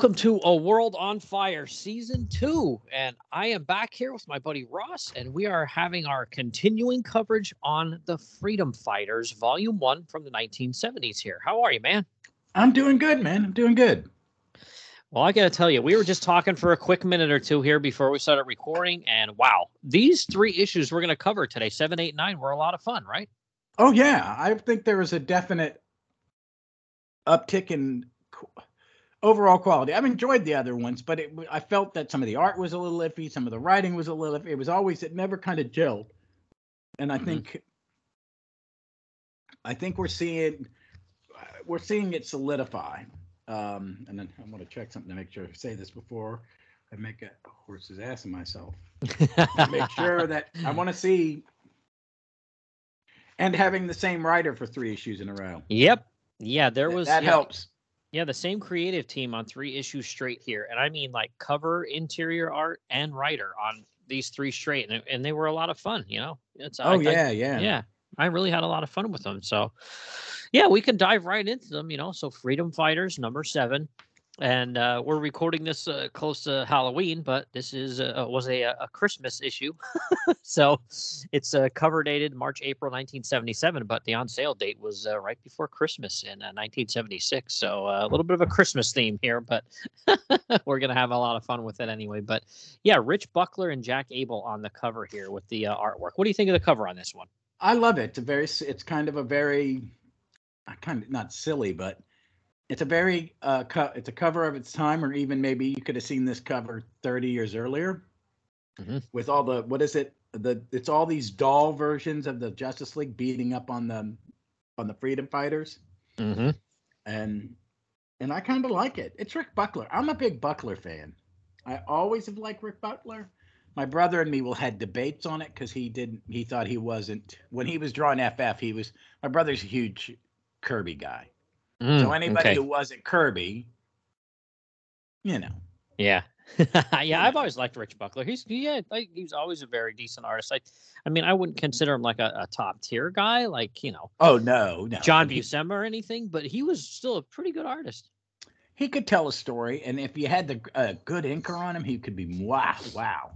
Welcome to A World on Fire Season 2. And I am back here with my buddy Ross, and we are having our continuing coverage on the Freedom Fighters, Volume 1 from the 1970s here. How are you, man? I'm doing good, man. I'm doing good. Well, I got to tell you, we were just talking for a quick minute or two here before we started recording, and wow, these three issues we're going to cover today, 7, 8, 9, were a lot of fun, right? Oh, yeah. I think there was a definite uptick in overall quality. I've enjoyed the other ones, but it, I felt that some of the art was a little iffy, some of the writing was a little iffy. It was always it never kind of gelled, and I mm-hmm. think I think we're seeing we're seeing it solidify. Um, and then I want to check something to make sure I say this before I make a horse's ass of myself. make sure that I want to see and having the same writer for three issues in a row. Yep. Yeah, there was that yeah, helps. Yeah, the same creative team on three issues straight here, and I mean like cover, interior art, and writer on these three straight, and, and they were a lot of fun. You know, it's oh I, yeah, I, yeah, yeah. I really had a lot of fun with them. So, yeah, we can dive right into them. You know, so Freedom Fighters number seven and uh, we're recording this uh, close to Halloween, but this is uh, was a, a Christmas issue, so it's uh, cover dated March April 1977, but the on sale date was uh, right before Christmas in 1976. Uh, so a little bit of a Christmas theme here, but we're gonna have a lot of fun with it anyway. But yeah, Rich Buckler and Jack Abel on the cover here with the artwork. What do you think of the cover on this one? I love it. It's a very, it's kind of a very, kind of not silly, but it's a very uh, co- it's a cover of its time, or even maybe you could have seen this cover 30 years earlier mm-hmm. with all the what is it? The it's all these doll versions of the Justice League beating up on the on the Freedom Fighters, mm-hmm. and and I kind of like it. It's Rick Buckler. I'm a big Buckler fan. I always have liked Rick Buckler. My brother and me will had debates on it because he didn't. He thought he wasn't when he was drawing FF. He was my brother's a huge Kirby guy Mm, so anybody okay. who wasn't Kirby, you know. Yeah. yeah, I've always liked Rich Buckler. He's yeah, like, he's always a very decent artist. I, I mean, I wouldn't consider him like a, a top tier guy, like you know. Oh no, no. John Buscema or anything, but he was still a pretty good artist. He could tell a story, and if you had the uh, good inker on him, he could be wow, wow.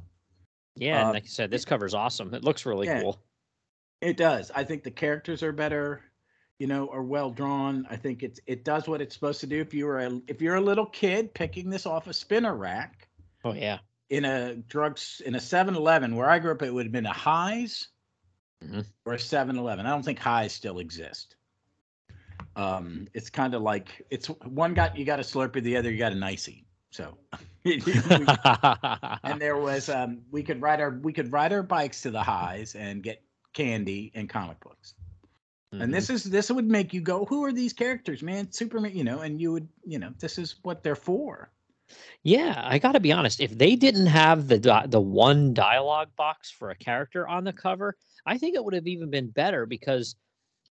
Yeah, uh, like I said, this cover's awesome. It looks really yeah, cool. It does. I think the characters are better you know, are well drawn. I think it's it does what it's supposed to do. If you were a if you're a little kid picking this off a spinner rack, oh yeah, in a drugs in a 7-Eleven where I grew up, it would have been a High's mm-hmm. or a 7-Eleven. I don't think High's still exist. Um, it's kind of like it's one got you got a Slurpee, the other you got an icy. So, and there was um, we could ride our we could ride our bikes to the High's and get candy and comic books. Mm-hmm. And this is this would make you go, who are these characters, man? Superman, you know, and you would, you know, this is what they're for. Yeah, I got to be honest. If they didn't have the the one dialogue box for a character on the cover, I think it would have even been better because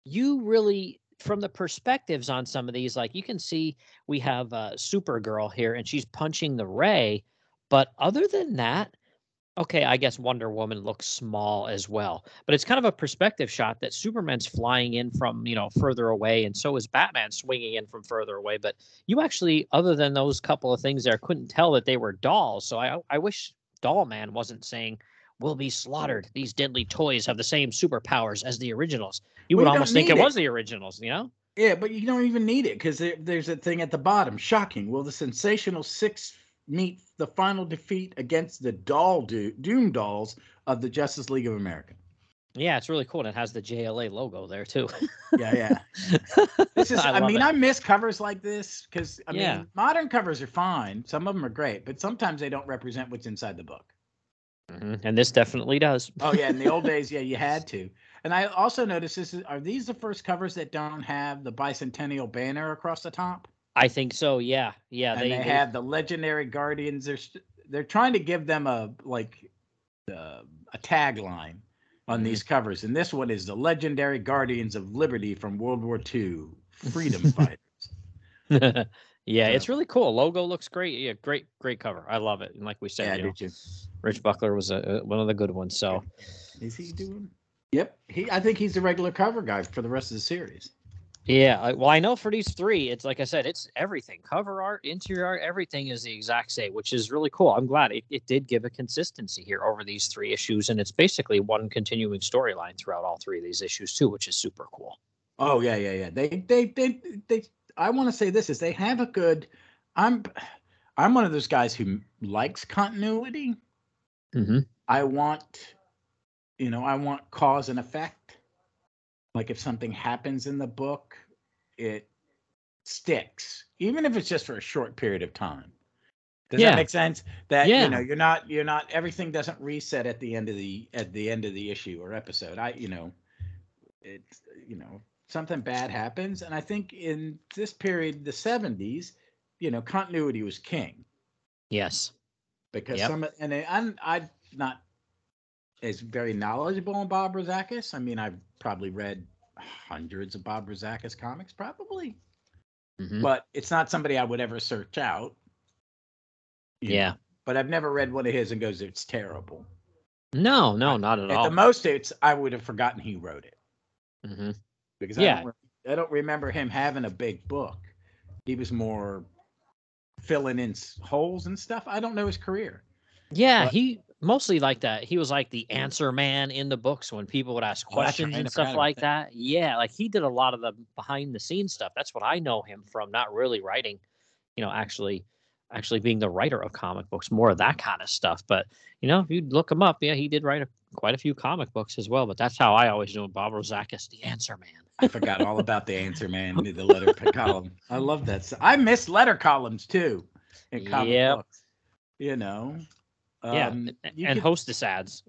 you really from the perspectives on some of these like you can see we have uh, supergirl here and she's punching the ray but other than that okay, I guess Wonder Woman looks small as well, but it's kind of a perspective shot that Superman's flying in from, you know, further away, and so is Batman swinging in from further away. But you actually, other than those couple of things there, couldn't tell that they were dolls. So I, I wish Doll Man wasn't saying, "We'll be slaughtered. These deadly toys have the same superpowers as the originals." You would almost think it, it was the originals, you know? Yeah, but you don't even need it because there, there's a thing at the bottom. Shocking. Will the sensational six meet the final defeat against the doll do- Doom Dolls of the Justice League of America. Yeah, it's really cool. And it has the JLA logo there too. yeah, yeah. This is. I, I mean, it. I miss covers like this because I yeah. mean, modern covers are fine. Some of them are great, but sometimes they don't represent what's inside the book. Mm-hmm. And this definitely does. oh yeah, in the old days, yeah, you had to. And I also noticed this is are these the first covers that don't have the bicentennial banner across the top? I think so. Yeah, yeah. And they, they, they have the legendary guardians. They're they're trying to give them a like uh, a tagline on mm-hmm. these covers, and this one is the legendary guardians of liberty from World War II, freedom fighters. yeah, it's really cool. Logo looks great. Yeah, great, great cover. I love it. And like we said, yeah, know, Rich Buckler was a, one of the good ones. So, is he doing? Yep, he. I think he's the regular cover guy for the rest of the series. Yeah, I- well, I know for these three, it's like I said, it's everything cover art, interior art, everything is the exact same, which is really cool. I'm glad it, it did give a consistency here over these three issues, and it's basically one continuing storyline throughout all three of these issues, too, which is super cool. Oh yeah, yeah, yeah. They they they they. I want to say this is they have a good. I'm I'm one of those guys who likes continuity. Mm-hmm. I want, you know, I want cause and effect. Like if something happens in the book, it sticks, even if it's just for a short period of time. Does Yeah. that make sense? That Yeah. you know, you're not you're not everything doesn't reset at the end of the at the end of the issue or episode. I you know, it's you know something bad happens, and I think in this period, the '70s, you know, continuity was king Yes. because Yep. some and I- I'm I'm not as very knowledgeable on Bob Rozakis. I mean, I've probably read hundreds of Bob Rozakis comics, probably, Mhm. but it's not somebody I would ever search out. you know. Yeah. but I've never read one of his and goes, "It's terrible." No, no, not at At all. At the most, it's I would have forgotten he wrote it hmm because Yeah. I, don't, re- I don't remember him having a big book. He was more filling in holes and stuff. I don't know his career. Yeah, But- he mostly like that. He was like the answer man in the books when people would ask Oh, questions I and stuff like that. that. Yeah, like he did a lot of the behind the scenes stuff. That's what I know him from, not really writing, you know, actually actually being the writer of comic books, more of that kind of stuff. But you know, if you look him up, yeah, he did write a, quite a few comic books as well. But that's how I always knew Bob Rozakis, the answer man. I forgot all about the answer man, the letter column. I love that. I miss letter columns too in comic Yep. books. You know. Yeah, Um, you and could- hostess ads.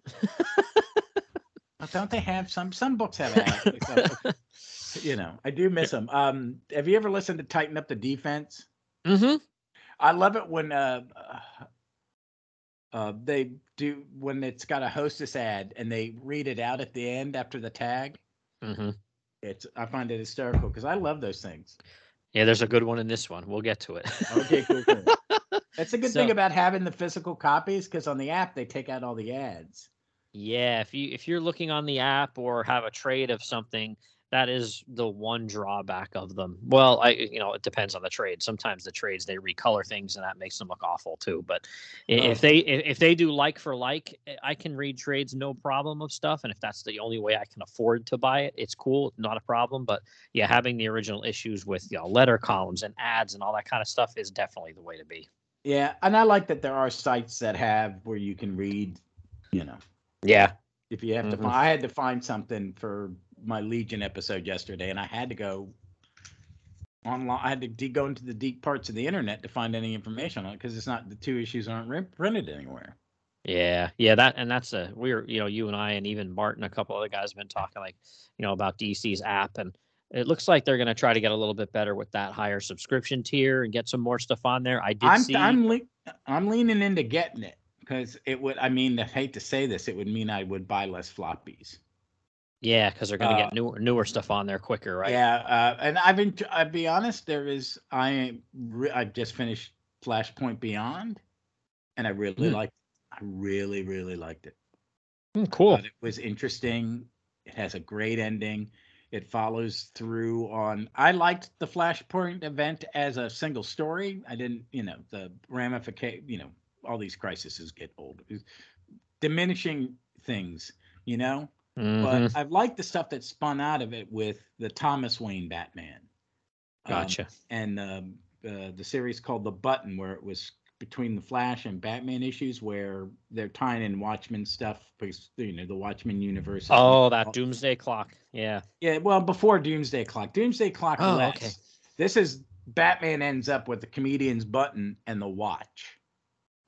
don't they have some? Some books have ads. you know, I do miss them. Um, have you ever listened to Tighten Up the Defense? mm-hmm. I love it when uh, uh, they do when it's got a hostess ad and they read it out at the end after the tag. Mm-hmm. It's I find it hysterical because I love those things. Yeah, there's a good one in this one. We'll get to it. Okay, cool, cool. That's a good thing about having the physical copies because on the app they take out all the ads. Yeah, if you if you're looking on the app or have a trade of something, that is the one drawback of them. Well, I you know it depends on the trade. Sometimes the trades they recolor things and that makes them look awful too. But Oh. if they if, if they do like for like, eh, I can read trades no problem of stuff. And if that's the only way I can afford to buy it, it's cool, not a problem. But yeah, having the original issues with you know letter columns and ads and all that kind of stuff is definitely the way to be. Yeah, and I like that there are sites that have where you can read. You know, Yeah. if you have to Mhm. find, I had to find something for my Legion episode yesterday, and I had to go online. I had to de- go into the deep parts of the internet to find any information on it because it's not the two issues aren't re- printed anywhere. Yeah, yeah, that and that's a we're you know you and I and even Martin, a couple other guys have been talking like you know about DC's app, and it looks like they're going to try to get a little bit better with that higher subscription tier and get some more stuff on there. I did I'm see. I'm le- I'm leaning into getting it because it would. I mean, I hate to say this, it would mean I would buy less floppies. yeah, because they're going to uh, get newer newer stuff on there quicker, right? Yeah, uh, and I've been. I'll be honest. There is. I re- I've just finished Flashpoint Beyond, and I really Hmm. liked. I really, really liked it. Mm, cool. It was interesting. It has a great ending. It follows through on. I liked the Flashpoint event as a single story. I didn't, you know, the ramification. You know, all these crises get old, diminishing things. You know, Mhm. but I've liked the stuff that spun out of it with the Thomas Wayne Batman. Um, Gotcha. and um, uh, the series called The Button, where it was between the Flash and Batman issues, where they're tying in Watchmen stuff because you know the Watchmen universe. oh, that Doomsday Clock. Yeah. Yeah, well, before Doomsday Clock. Doomsday Clock Oh, less. okay. This is Batman ends up with the comedian's button and the watch.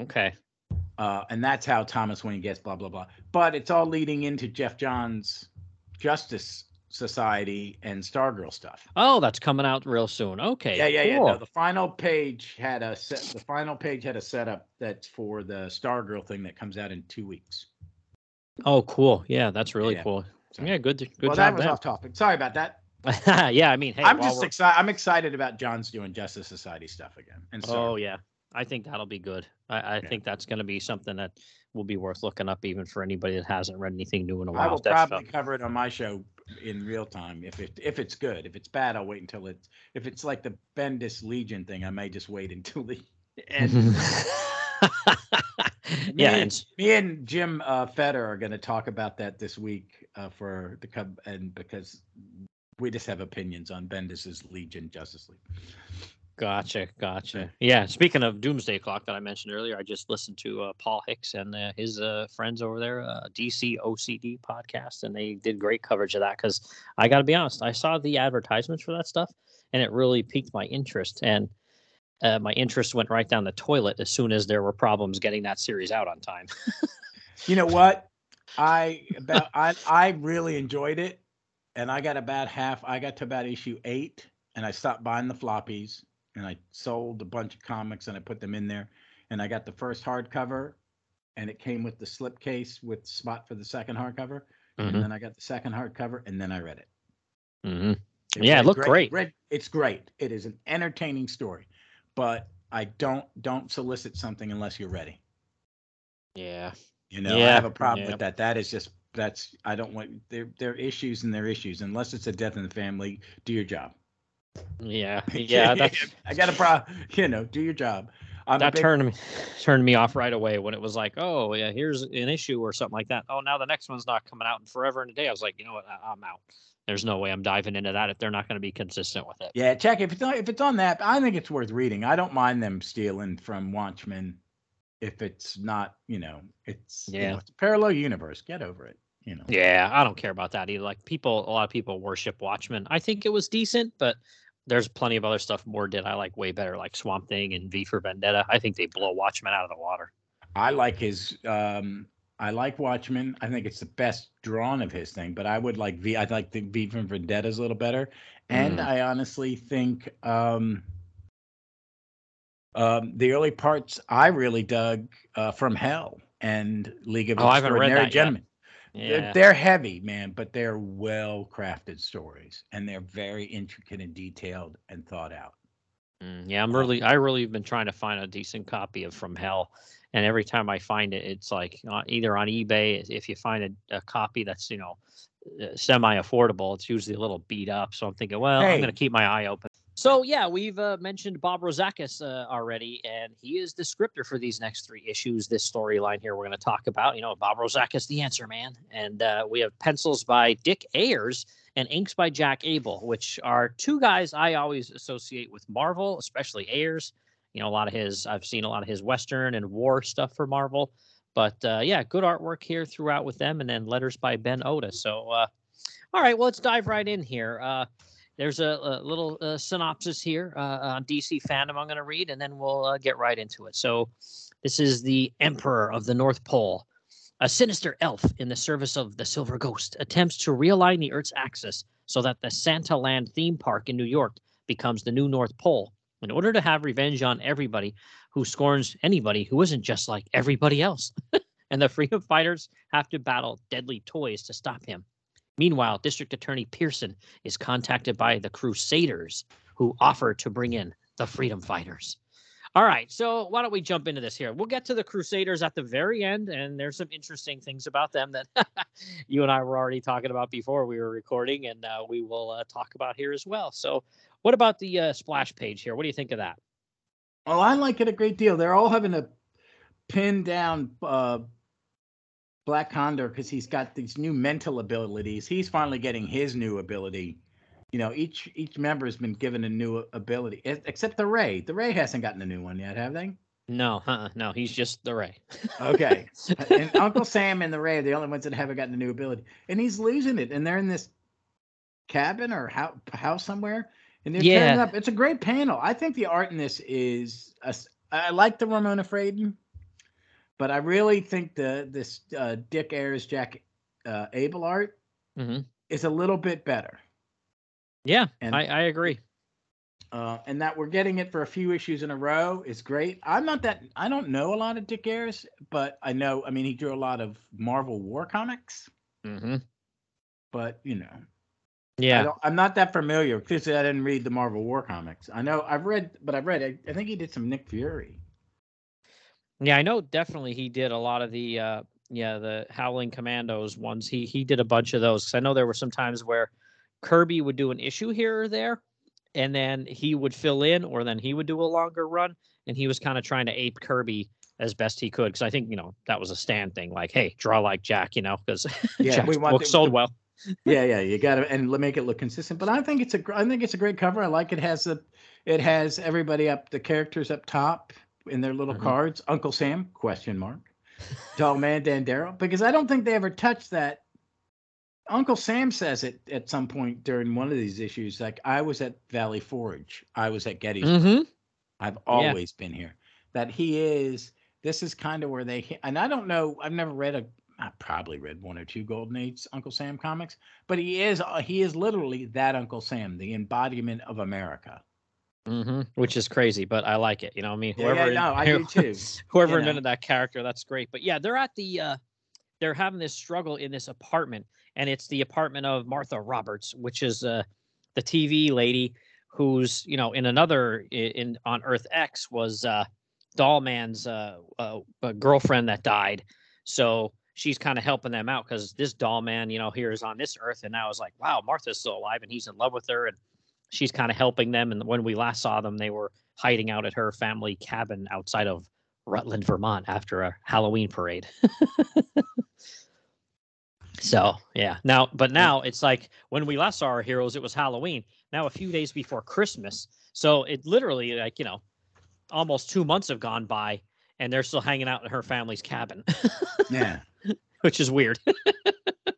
Okay. Uh, and that's how Thomas Wayne gets blah blah blah. But it's all leading into Geoff Johns' Justice Society and Stargirl stuff. Oh, that's coming out real soon. Okay. Yeah, yeah, yeah. No, the final page had a set. The final page had a setup that's for the Stargirl thing that comes out in two weeks. Oh, cool. Yeah, that's really Yeah. cool. So- Yeah, good. Good well, that job. was then. off topic. Sorry about that. yeah, I mean, hey, I'm just excited. I'm excited about Johns' doing Justice Society stuff again. And so, Oh yeah, I think that'll be good. I, I Yeah. think that's going to be something that will be worth looking up, even for anybody that hasn't read anything new in a while. I will probably cover it on my show in real time if it if it's good. If it's bad, I'll wait until it's if it's like the Bendis Legion thing, I may just wait until the end. yeah, me, and me and Jim uh, Feder are going to talk about that this week uh, for the Cub, and because we just have opinions on Bendis's Legion Justice League. Gotcha, gotcha. Yeah, speaking of Doomsday Clock that I mentioned earlier, I just listened to uh, Paul Hicks and uh, his uh, friends over there, uh, DC OCD podcast, and they did great coverage of that. Because I got to be honest, I saw the advertisements for that stuff, and it really piqued my interest. And uh, my interest went right down the toilet as soon as there were problems getting that series out on time. You know what? I about I I really enjoyed it, and I got about half. I got to about issue eight, and I stopped buying the floppies, and I sold a bunch of comics, and I put them in there, and I got the first hardcover, and it came with the slipcase with spot for the second hardcover, Mhm. and then I got the second hardcover, and then I read it. hmm It Yeah, it looked great. Read, it's great. It is an entertaining story, but I don't don't solicit something unless you're ready. Yeah, You know, I have a problem yeah. with that. That is just that's I don't want there there are issues and there are issues. Unless it's a death in the family, do your job. yeah, yeah. That's I got a problem. You know, do your job. I'm that big- turned me turned me off right away when it was like, oh yeah, here's an issue or something like that. Oh, now the next one's not coming out in forever and a day. I was like, you know what, I- I'm out. There's no way I'm diving into that if they're not going to be consistent with it. Yeah, check if it's on, if it's on that. I think it's worth reading. I don't mind them stealing from Watchmen if it's not. You know, it's you Yeah. know, it's a parallel universe. Get over it. You know. Yeah, I don't care about that either. Like people, a lot of people worship Watchmen. I think it was decent, but there's plenty of other stuff Moore did I like way better, like Swamp Thing and V for Vendetta. I think they blow Watchmen out of the water. I like his. um I like Watchmen. I think it's the best drawn of his thing. But I would like V. I like the V from Vendetta's a little better. And Mm. I honestly think um, um, the early parts I really dug uh, from Hell and League of Oh, I haven't read Extraordinary. Gentlemen. They're, Yeah, they're heavy, man, but they're well crafted stories and they're very intricate and detailed and thought out. Mm, yeah. I'm really, I really have been trying to find a decent copy of From Hell, and every time I find it, it's like uh, either on eBay. If you find a, a copy that's you know semi affordable, it's usually a little beat up. So I'm thinking, well, I'm going to keep my eye open. So yeah, we've uh, mentioned Bob Rozakis uh, already, and he is the scripter for these next three issues. This storyline here we're going to talk about. You know, Bob Rozakis, the answer man, and uh, we have pencils by Dick Ayers and inks by Jack Abel, which are two guys I always associate with Marvel, especially Ayers. You know, a lot of his I've seen a lot of his Western and war stuff for Marvel. But uh, yeah, good artwork here throughout with them, and then letters by Ben Oda. So, uh, all right, well, let's dive right in here. There's a, a little uh, synopsis here uh, on DC fandom I'm going to read, and then we'll uh, get right into it. So, this is the Emperor of the North Pole. A sinister elf in the service of the Silver Ghost attempts to realign the Earth's axis so that the Santa Land theme park in New York becomes the new North Pole in order to have revenge on everybody who scorns anybody who isn't just like everybody else. and the freedom fighters have to battle deadly toys to stop him. Meanwhile, District Attorney Pearson is contacted by the Crusaders, who offer to bring in the freedom fighters. All right, so why don't we jump into this here? We'll get to the Crusaders at the very end, and there's some interesting things about them that you and I were already talking about before we were recording, and uh, we will uh, talk about here as well. So, what about the uh, splash page here? What do you think of that? Oh, I like it a great deal. They're all having a pin down uh, Black Condor because he's got these new mental abilities. He's finally getting his new ability. You know, each each member has been given a new ability, except the Ray. The Ray hasn't gotten a new one yet, have they? No, uh-uh, no, he's just the Ray. Okay. and Uncle Sam and the Ray are the only ones that haven't gotten a new ability, and he's losing it. And they're in this cabin or house, house somewhere, and they're tearing Yeah. up. It's a great panel. I think the art in this is. a I like the Ramona Fradon, but I really think the this uh, Dick Ayers Jack uh, Abel art Mhm. is a little bit better. Yeah, And- I, I agree. Uh, and that we're getting it for a few issues in a row is great. I'm not that I don't know a lot of Dick Ayers, but I know. I mean, he drew a lot of Marvel War comics, hmm but you know, I Yeah, don't, I'm not that familiar because I didn't read the Marvel War comics. I know I've read, but I've read. I, I think he did some Nick Fury. Yeah, I know. Definitely, he did a lot of the uh, yeah, the Howling Commandos ones. He he did a bunch of those. Cause I know there were some times where Kirby would do an issue here or there, and then he would fill in, or then he would do a longer run, and he was kind of trying to ape Kirby as best he could. Because I think you know that was a stand thing, like, hey, draw like Jack, you know, because Yeah, Jack's we want book the- sold well. yeah, yeah, you got to and make it look consistent. But I think it's a I think it's a great cover. I like it has the it has everybody up the characters up top in their little Mhm. cards. Uncle Sam question mark. Dog Man Dandero because I don't think they ever touched that. Uncle Sam says it at some point during one of these issues. Like I was at Valley Forge, I was at Gettysburg. hmm I've always been here. That he is. This is kind of where they. And I don't know. I've never read a. I probably read one or two Golden Age Uncle Sam comics, but he is. He is literally that Uncle Sam, the embodiment of America. Hmm Which is crazy, but I like it. You know, what I mean, Yeah, yeah, whoever no, I do too. whoever you know. invented that character, that's great. But yeah, they're at the uh they're having this struggle in this apartment, and it's the apartment of Martha Roberts, which is uh the TV lady who's you know in another i- in on Earth X was uh Dollman's uh, uh, uh girlfriend that died. So she's kind of helping them out because this Dollman, you know, here is on this Earth, and now it's like, wow, Martha's still alive, and he's in love with her, and she's kind of helping them. And when we last saw them, they were hiding out at her family cabin outside of Rutland, Vermont after a Halloween parade. so, yeah. Now, but now it's like when we last saw our heroes, it was Halloween. Now, a few days before Christmas. So it literally, like, you know, almost two months have gone by and they're still hanging out in her family's cabin, Yeah. which is weird.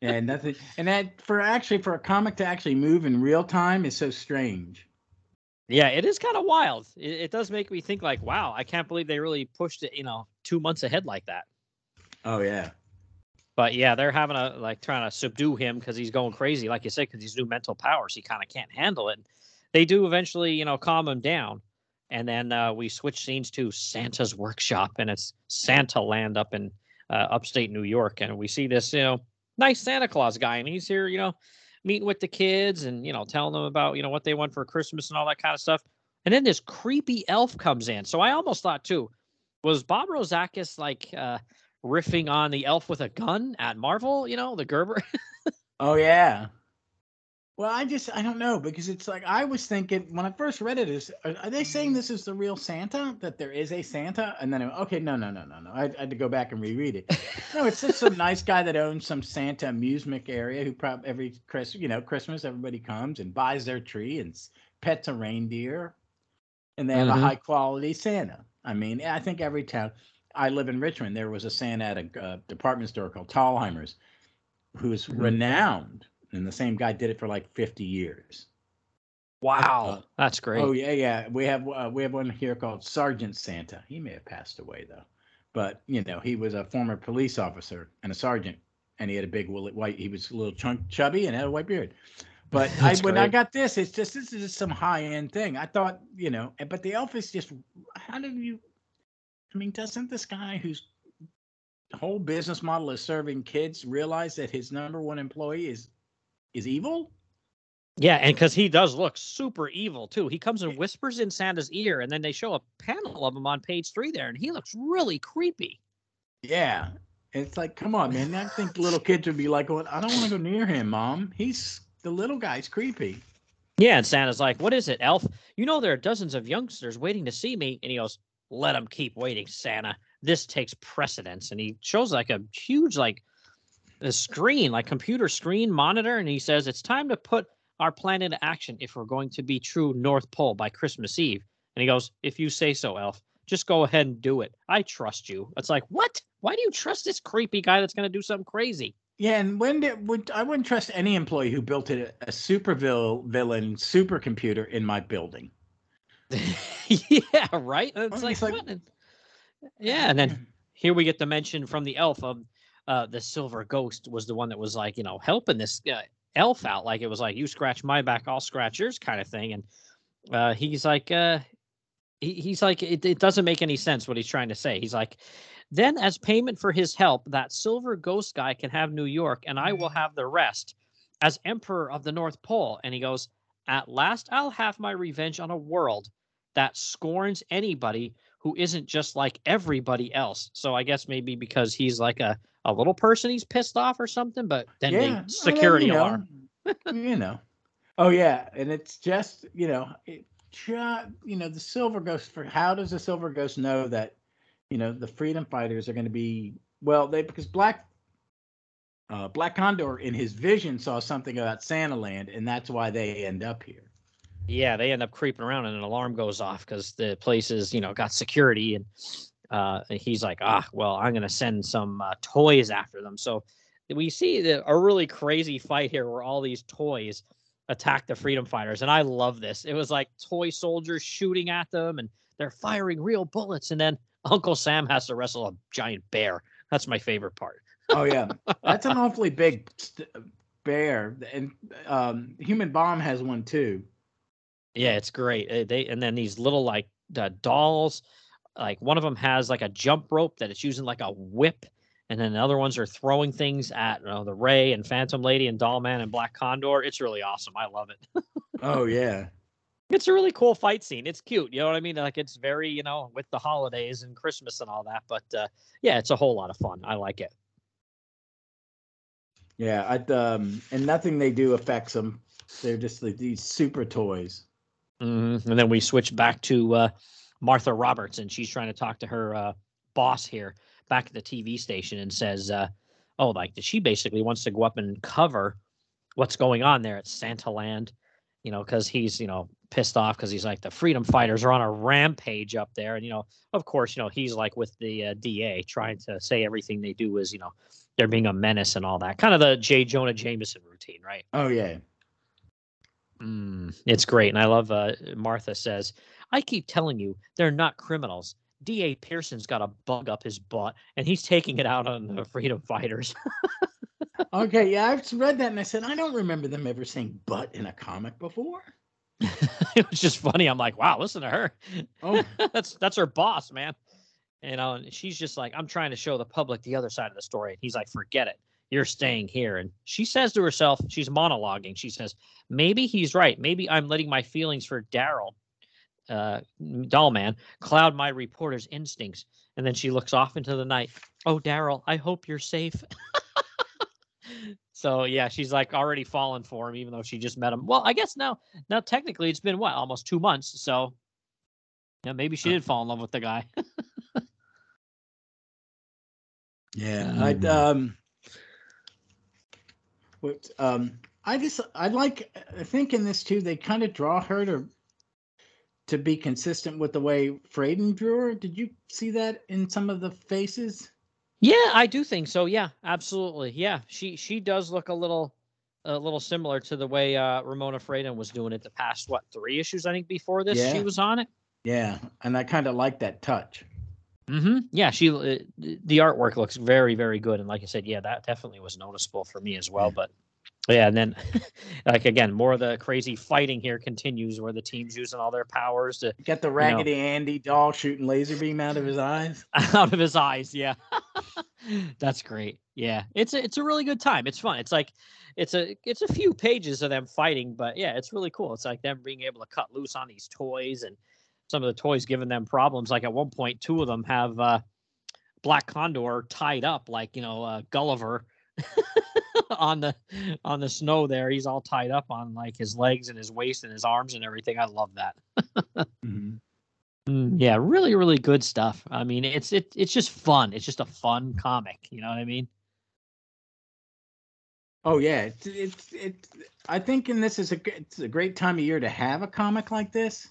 Yeah, nothing. And that for actually for a comic to actually move in real time is so strange. yeah, it is kind of wild. It, it does make me think, like, wow, I can't believe they really pushed it, you know, two months ahead like that. Oh yeah. But yeah, they're having a like trying to subdue him because he's going crazy, like you said, because he's new mental powers. He kind of can't handle it. They do eventually, you know, calm him down, and then uh, we switch scenes to Santa's workshop, and it's Santa Land up in uh, upstate New York, and we see this, you know, nice Santa Claus guy, and he's here, you know, meeting with the kids and you know telling them about you know what they want for Christmas and all that kind of stuff. And then this creepy elf comes in. So I almost thought too, was Bob Rozakis like uh, riffing on the elf with a gun at Marvel? You know, the Gerber. Oh yeah. Well, I just I don't know because it's like I was thinking when I first read it is are, are they saying this is the real Santa that there is a Santa and then okay no no no no no I, I had to go back and reread it. No, it's just some nice guy that owns some Santa amusement area who probably every Chris you know Christmas everybody comes and buys their tree and pets a reindeer, and they have Mhm. a high quality Santa. I mean I think every town. I live in Richmond. There was a Santa at a uh, department store called Thalhimer's, who's Mhm. renowned, and the same guy did it for like 50 years. Wow, that's great. Oh yeah, yeah. We have uh, we have one here called Sergeant Santa. He may have passed away though, but you know he was a former police officer and a sergeant, and he had a big woolly white. He was a little chunk chubby and had a white beard. But I, That's when I got this, it's just this is just some high end thing. I thought you know, but the elf is just how do you? I mean, doesn't this guy whose whole business model is serving kids realize that his number one employee is is evil? Yeah, and because he does look super evil too. He comes and whispers in Santa's ear, and then they show a panel of him on page three there, and he looks really creepy. Yeah. It's like, come on, man. I think little kids would be like, well, I don't want to go near him, mom. He's the little guy's creepy. Yeah, and Santa's like, "What is it, Elf? You know there are dozens of youngsters waiting to see me." And he goes, "Let them keep waiting, Santa. This takes precedence." And he shows like a huge like a screen, like computer screen monitor, and he says, "It's time to put our plan into action if we're going to be true North Pole by Christmas Eve." And he goes, "If you say so, Elf. Just go ahead and do it. I trust you." It's like, what? Why do you trust this creepy guy that's going to do something crazy? Yeah, and when did would I wouldn't trust any employee who built a, a super vil, villain supercomputer in my building. yeah, right. It's oh, Well, like, like- what? in- yeah, and then here we get the mention from the elf of uh, the silver ghost was the one that was like, you know, helping this uh, elf out. Like it was like, you scratch my back, I'll scratch yours, kind of thing. And uh, he's like, uh, he, he's like, it, it doesn't make any sense what he's trying to say. He's like, then as payment for his help, that silver ghost guy can have New York, and I will have the rest as emperor of the North Pole. And he goes, at last, I'll have my revenge on a world that scorns anybody who isn't just like everybody else. So I guess maybe because he's like a, a little person, he's pissed off or something. But then Yeah, they security you know, alarm. you know. Oh yeah, and it's just you know, it you know the Silver Ghost. For how does the Silver Ghost know that you know the Freedom Fighters are going to be well? They because Black uh, Black Condor in his vision saw something about Santa Land, and that's why they end up here. Yeah, they end up creeping around and an alarm goes off because the place is, you know, got security. And uh, he's like, ah, well, I'm going to send some uh, toys after them. So we see the, a really crazy fight here where all these toys attack the freedom fighters. And I love this. It was like toy soldiers shooting at them and they're firing real bullets. And then Uncle Sam has to wrestle a giant bear. That's my favorite part. Oh yeah, that's an awfully big st- bear, and um, Human Bomb has one too. Yeah, it's great. Uh, They and then these little like uh, dolls, like one of them has like a jump rope that it's using like a whip, and then the other ones are throwing things at you know, the Ray and Phantom Lady and Doll Man and Black Condor. It's really awesome. I love it. Oh yeah. It's a really cool fight scene. It's cute. You know what I mean? Like it's very you know with the holidays and Christmas and all that. But uh, yeah, it's a whole lot of fun. I like it. Yeah, I um, and nothing they do affects them. They're just like these super toys. Hmm And then we switch back to uh, Martha Roberts, and she's trying to talk to her uh, boss here back at the TV station and says, uh, "Oh, like she basically wants to go up and cover what's going on there at Santa Land, you know, because he's you know pissed off because he's like the freedom fighters are on a rampage up there, and you know, of course, you know he's like with the uh, DA trying to say everything they do is you know they're being a menace and all that, kind of the J. Jonah Jameson routine, right?" Oh yeah. Mm, it's great. And I love uh, Martha says, I keep telling you, they're not criminals. D.A. Pearson's got a bug up his butt and he's taking it out on the freedom fighters. Okay, yeah, I've read that and I said I don't remember them ever saying butt in a comic before. it was just funny. I'm like, wow, listen to her. Oh, that's that's her boss, man. You know, and she's just like, I'm trying to show the public the other side of the story. And he's like, forget it. You're staying here. And she says to herself, she's monologuing. She says, maybe he's right. Maybe I'm letting my feelings for Daryl, uh, doll man, cloud my reporter's instincts. And then she looks off into the night. Oh, Daryl, I hope you're safe. so yeah, she's like already fallen for him, even though she just met him. Well, I guess now, now technically it's been what, almost two months. So yeah, maybe she Uh. did fall in love with the guy. yeah. Oh, I um, what um, I just I like I think in this too they kind of draw her to to be consistent with the way Fradon drew her. Did you see that in some of the faces? Yeah, I do think so. Yeah, absolutely. Yeah, she she does look a little a little similar to the way uh, Ramona Fradon was doing it the past what three issues I think before this she was on it. Yeah, and I kind of like that touch. Hmm Yeah, she uh, the artwork looks very very good, and like I said, yeah, that definitely was noticeable for me as well. Yeah. But yeah, and then like again, more of the crazy fighting here continues, where the team's using all their powers to get the Raggedy Andy doll shooting laser beam out of his eyes. out of his eyes. Yeah, that's great. Yeah, it's a it's a really good time. It's fun. It's like it's a it's a few pages of them fighting, but yeah, it's really cool. It's like them being able to cut loose on these toys and some of the toys giving them problems. Like at one point, two of them have uh, Black Condor tied up, like you know uh, Gulliver. on the on the snow there he's all tied up on like his legs and his waist and his arms and everything i love that Mhm. Mm, yeah, really, really good stuff. I mean, it's it it's just fun. It's just a fun comic. You know what I mean? Oh yeah, it's it's it's. I think in this is a it's a great time of year to have a comic like this.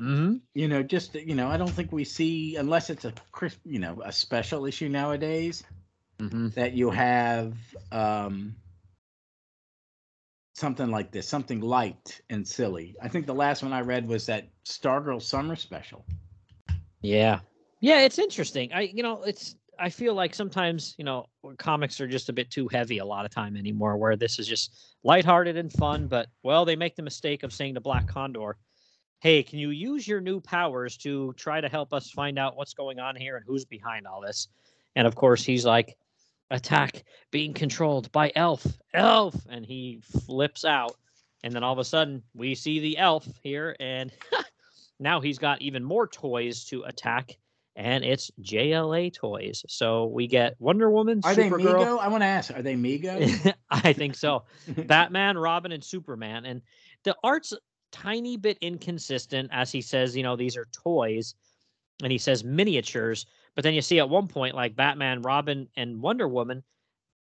Mm-hmm. You know, just you know, I don't think we see unless it's a crisp, you know, a special issue nowadays Mm-hmm. that you have um something like this, something light and silly. I think the last one I read was that Stargirl Summer Special. Yeah, yeah. It's interesting. I you know it's I feel like sometimes you know comics are just a bit too heavy a lot of time anymore. Where this is just lighthearted and fun, but well, they make the mistake of saying to Black Condor, "Hey, can you use your new powers to try to help us find out what's going on here and who's behind all this?" And of course, he's like, "Attack being controlled by Elf, Elf," and he flips out. And then all of a sudden, we see the Elf here, and now he's got even more toys to attack and it's JLA toys. So we get Wonder Woman, Are they Supergirl. Mego? I want to ask. Are they Mego? I think so. Batman, Robin, and Superman. And the art's tiny bit inconsistent, as he says, you know, these are toys, and he says miniatures. But then you see at one point, like Batman, Robin, and Wonder Woman,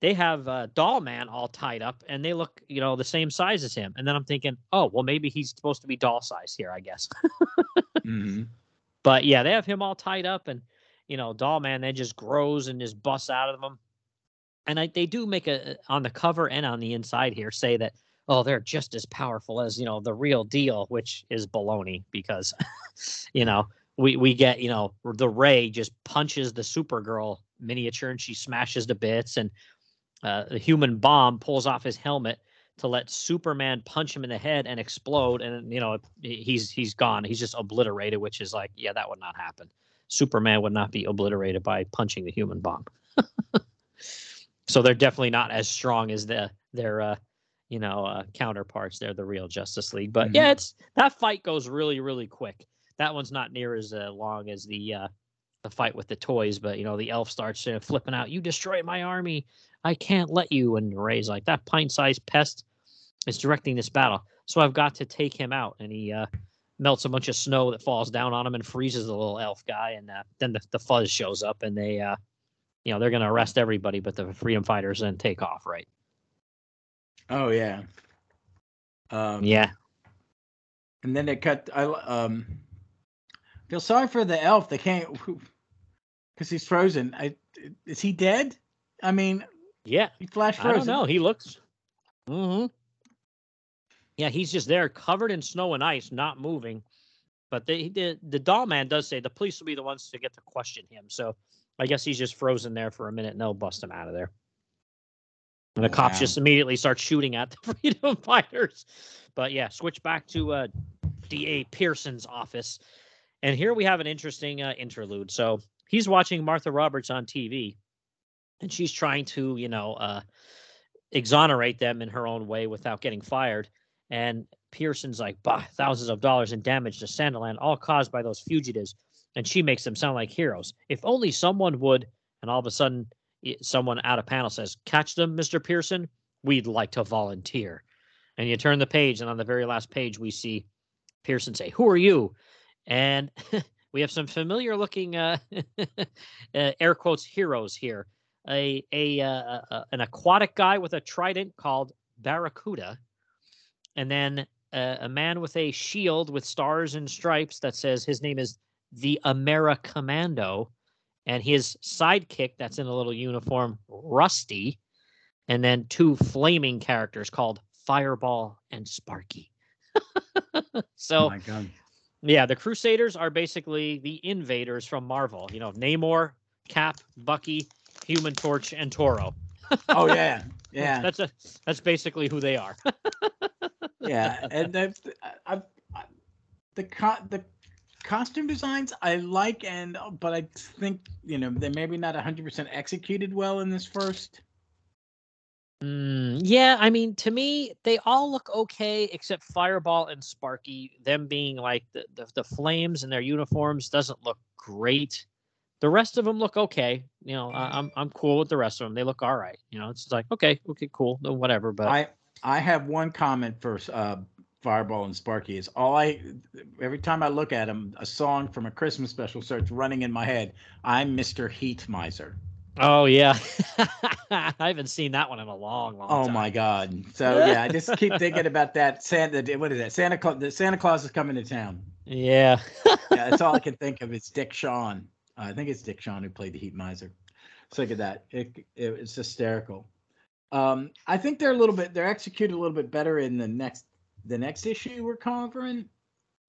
they have uh, Doll Man all tied up, and they look, you know, the same size as him. And then I'm thinking, oh, well, maybe he's supposed to be doll size here, I guess. hmm But yeah, they have him all tied up, and you know, Doll Man then just grows and just busts out of them. And I, they do make a on the cover and on the inside here say that oh they're just as powerful as you know the real deal, which is baloney because you know we we get you know the Ray just punches the Supergirl miniature and she smashes to bits, and uh, the human bomb pulls off his helmet to let Superman punch him in the head and explode, and you know he's he's gone. He's just obliterated, which is like, yeah, that would not happen. Superman would not be obliterated by punching the human bomb. so they're definitely not as strong as the their uh, you know uh, counterparts. They're the real Justice League. But yeah, it's that fight goes really really quick. That one's not near as uh, long as the uh, the fight with the toys. But you know the elf starts flipping out. You destroy my army. I can't let you. And Ray's like, that pint sized pest is directing this battle. So I've got to take him out. And he uh, melts a bunch of snow that falls down on him and freezes the little elf guy. And uh, then the, the fuzz shows up and they, uh, you know, they're going to arrest everybody but the freedom fighters then take off, right? Oh yeah. Um, Yeah. And then they cut. I um feel sorry for the elf. They can't because he's frozen. I is he dead? I mean, Yeah. he flash I frozen. don't know. He looks. Mm-hmm. Yeah, he's just there, covered in snow and ice, not moving. But the the the doll man does say the police will be the ones to get to question him. So I guess he's just frozen there for a minute, and they'll bust him out of there. And the cops just immediately start shooting at the freedom fighters. But yeah, switch back to uh, D.A. Pearson's office, and here we have an interesting uh, interlude. So he's watching Martha Roberts on TV, and she's trying to, you know, uh, exonerate them in her own way without getting fired. And Pearson's like, bah, thousands of dollars in damage to Santa Land, all caused by those fugitives. And she makes them sound like heroes. If only someone would. And all of a sudden, someone out of panel says, Catch them, Mr. Pearson. We'd like to volunteer. And you turn the page, and on the very last page, we see Pearson say, Who are you? And we have some familiar looking, uh, uh, air quotes, heroes here a a, uh, a an aquatic guy with a trident called Barracuda, and then uh, a man with a shield with stars and stripes that says his name is the Americommando, and his sidekick that's in a little uniform, Rusty, and then two flaming characters called Fireball and Sparky. Oh so my god. yeah, the Crusaders are basically the invaders from Marvel. You know, Namor, Cap, Bucky, Human Torch, and Toro. Oh yeah, yeah, That's a that's basically who they are. yeah. And the I, I, the co- the costume designs I like, and but I think you know they maybe not hundred percent executed well in this first. Mm, yeah, I mean, to me, they all look okay except Fireball and Sparky. Them being like the, the the flames in their uniforms doesn't look great. The rest of them look okay. You know, I, I'm I'm cool with the rest of them. They look all right. You know, it's like okay, okay, cool, whatever. But I I have one comment for uh, Fireball and Sparky is all I every time I look at them, a song from a Christmas special starts running in my head. I'm Mr. Heat Miser. oh yeah, I haven't seen that one in a long, long time. Oh time. my God! So yeah, I just keep thinking about that. Santa, what is that? Santa Claus. The Santa Claus is coming to town. Yeah. Yeah, that's all I can think of. It's Dick Shawn. I think it's Dick Shawn who played the Heat Miser. So look at that. It, it it's hysterical. Um, I think they're a little bit. They're executed a little bit better in the next the next issue we're covering.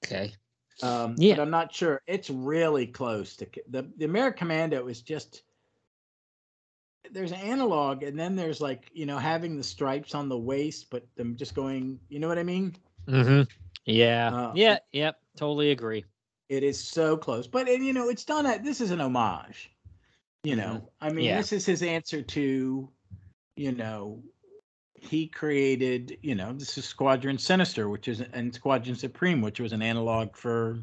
okay. Um, Yeah. I'm not sure. It's really close to the the American Commando is just. There's an analog, and then there's like you know having the stripes on the waist, but them just going. You know what I mean? Mm-hmm. Yeah. Uh, yeah. Yep. Totally agree. It is so close, but and, you know it's done. At, this is an homage. You know, I mean, Yeah. this is his answer to, you know, he created. You know, this is Squadron Sinister, which is and Squadron Supreme, which was an analog for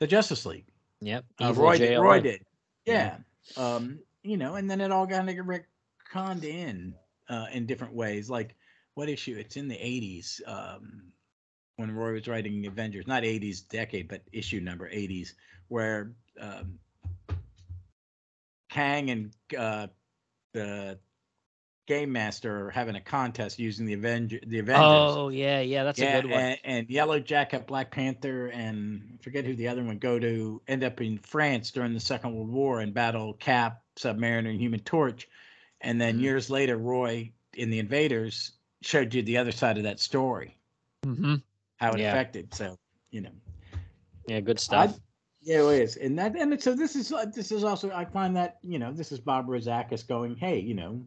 the Justice League. Yep. Uh, Roy, did, Roy did. Yeah. Um, you know, and then it all got retconned in uh, in different ways. Like what issue? It's in the '80s um, when Roy was writing Avengers, not '80s decade, but issue number '80s, where um, Kang and uh, the Game Master having a contest using the Avenger, the Avengers. Oh yeah, yeah, that's yeah, a good one. And, and Yellow Jacket, Black Panther, and I forget who the other one go to end up in France during the Second World War and battle Cap, Submariner, and Human Torch. And then Mhm. years later, Roy in the Invaders showed you the other side of that story, hmm how it Yeah. affected. So you know, Yeah, good stuff. yeah, it is. And that and so this is this is also I find that you know this is Bob Rozakis going, hey, you know,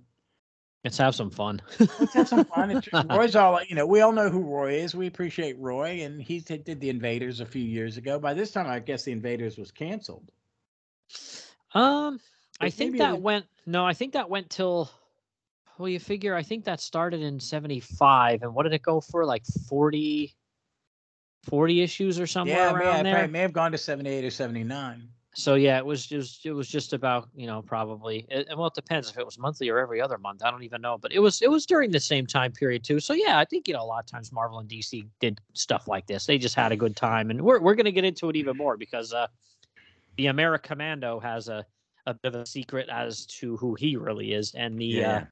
Let's have some fun. let's have some fun. Roy's all you know. We all know who Roy is. We appreciate Roy, and he did did the Invaders a few years ago. By this time, I guess the Invaders was canceled. Um, I think that it- went. No, I think that went till. Well, you figure. I think that started in '75, and what did it go for? Like 40, 40 issues or somewhere yeah, around may- there. it may have gone to seventy eight or seventy nine. So yeah, it was just it was just about you know probably it, and well it depends if it was monthly or every other month. I don't even know, but it was it was during the same time period too. So yeah, I think you know a lot of times Marvel and DC did stuff like this. They just had a good time, and we're we're gonna get into it even more because uh, the America Commando has a a bit of a secret as to who he really is, and the Yeah. uh,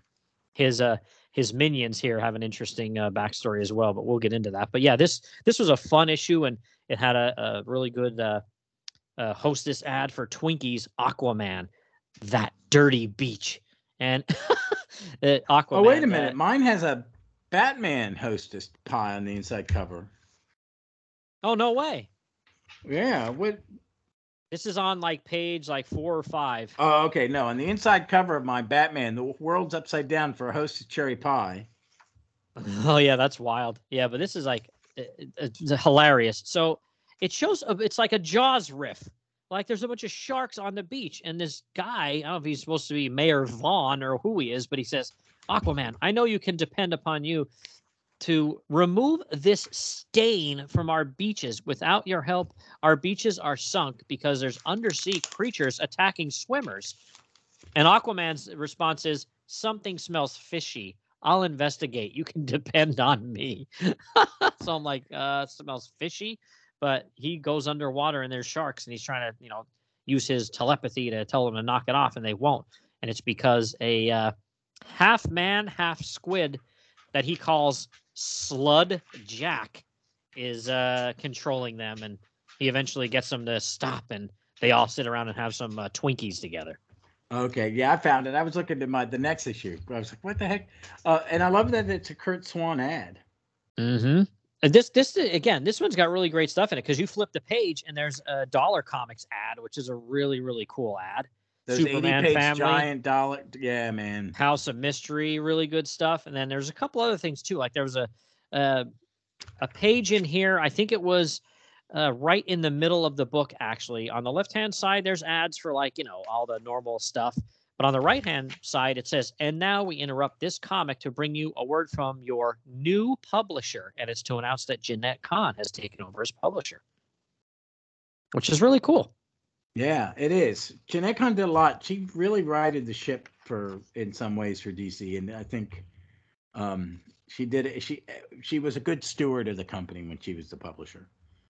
his uh his minions here have an interesting uh, backstory as well. But we'll get into that. But yeah, this this was a fun issue, and it had a, a really good. Uh, uh, hostess ad for Twinkies Aquaman, that dirty beach, and uh, Aquaman. Oh wait a uh, minute, mine has a Batman hostess pie on the inside cover. oh no way! Yeah. What? This is on like page like four or five. Oh, okay. No, on the inside cover of my Batman, the world's upside down for a hostess cherry pie. Oh yeah, that's wild. Yeah, but this is like uh, uh, it's hilarious. So it shows it's like a Jaws riff. Like there's a bunch of sharks on the beach, and this guy, I don't know if he's supposed to be Mayor Vaughn or who he is, but he says, Aquaman, I know you can depend upon you to remove this stain from our beaches. Without your help, our beaches are sunk because there's undersea creatures attacking swimmers. And Aquaman's response is, Something smells fishy. I'll investigate. You can depend on me. so I'm like, uh, smells fishy, but he goes underwater and there's sharks and he's trying to, you know, use his telepathy to tell them to knock it off and they won't. And it's because a uh, half man, half squid that he calls Slud Jack is uh, controlling them and he eventually gets them to stop and they all sit around and have some uh, Twinkies together. Okay, yeah, I found it. I was looking at my the next issue. I was like, "What the heck?" Uh, and I love that it's a Curt Swan ad. Mm-hmm. And this, this again, this one's got really great stuff in it because you flip the page and there's a Dollar Comics ad, which is a really, really cool ad. Those Superman 80 page family. giant dollar. Yeah, man. House of Mystery, really good stuff. And then there's a couple other things too. Like there was a uh, a page in here. I think it was uh, right in the middle of the book. Actually, on the left hand side, there's ads for like you know all the normal stuff. But on the right hand side, it says, "And now we interrupt this comic to bring you a word from your new publisher," and it's to announce that Jeanette Kahn has taken over as publisher, which is really cool. Yeah, it is. Jeanette Kahn did a lot. She really righted the ship for in some ways for DC, and I think um, she did it. She she was a good steward of the company when she was the publisher.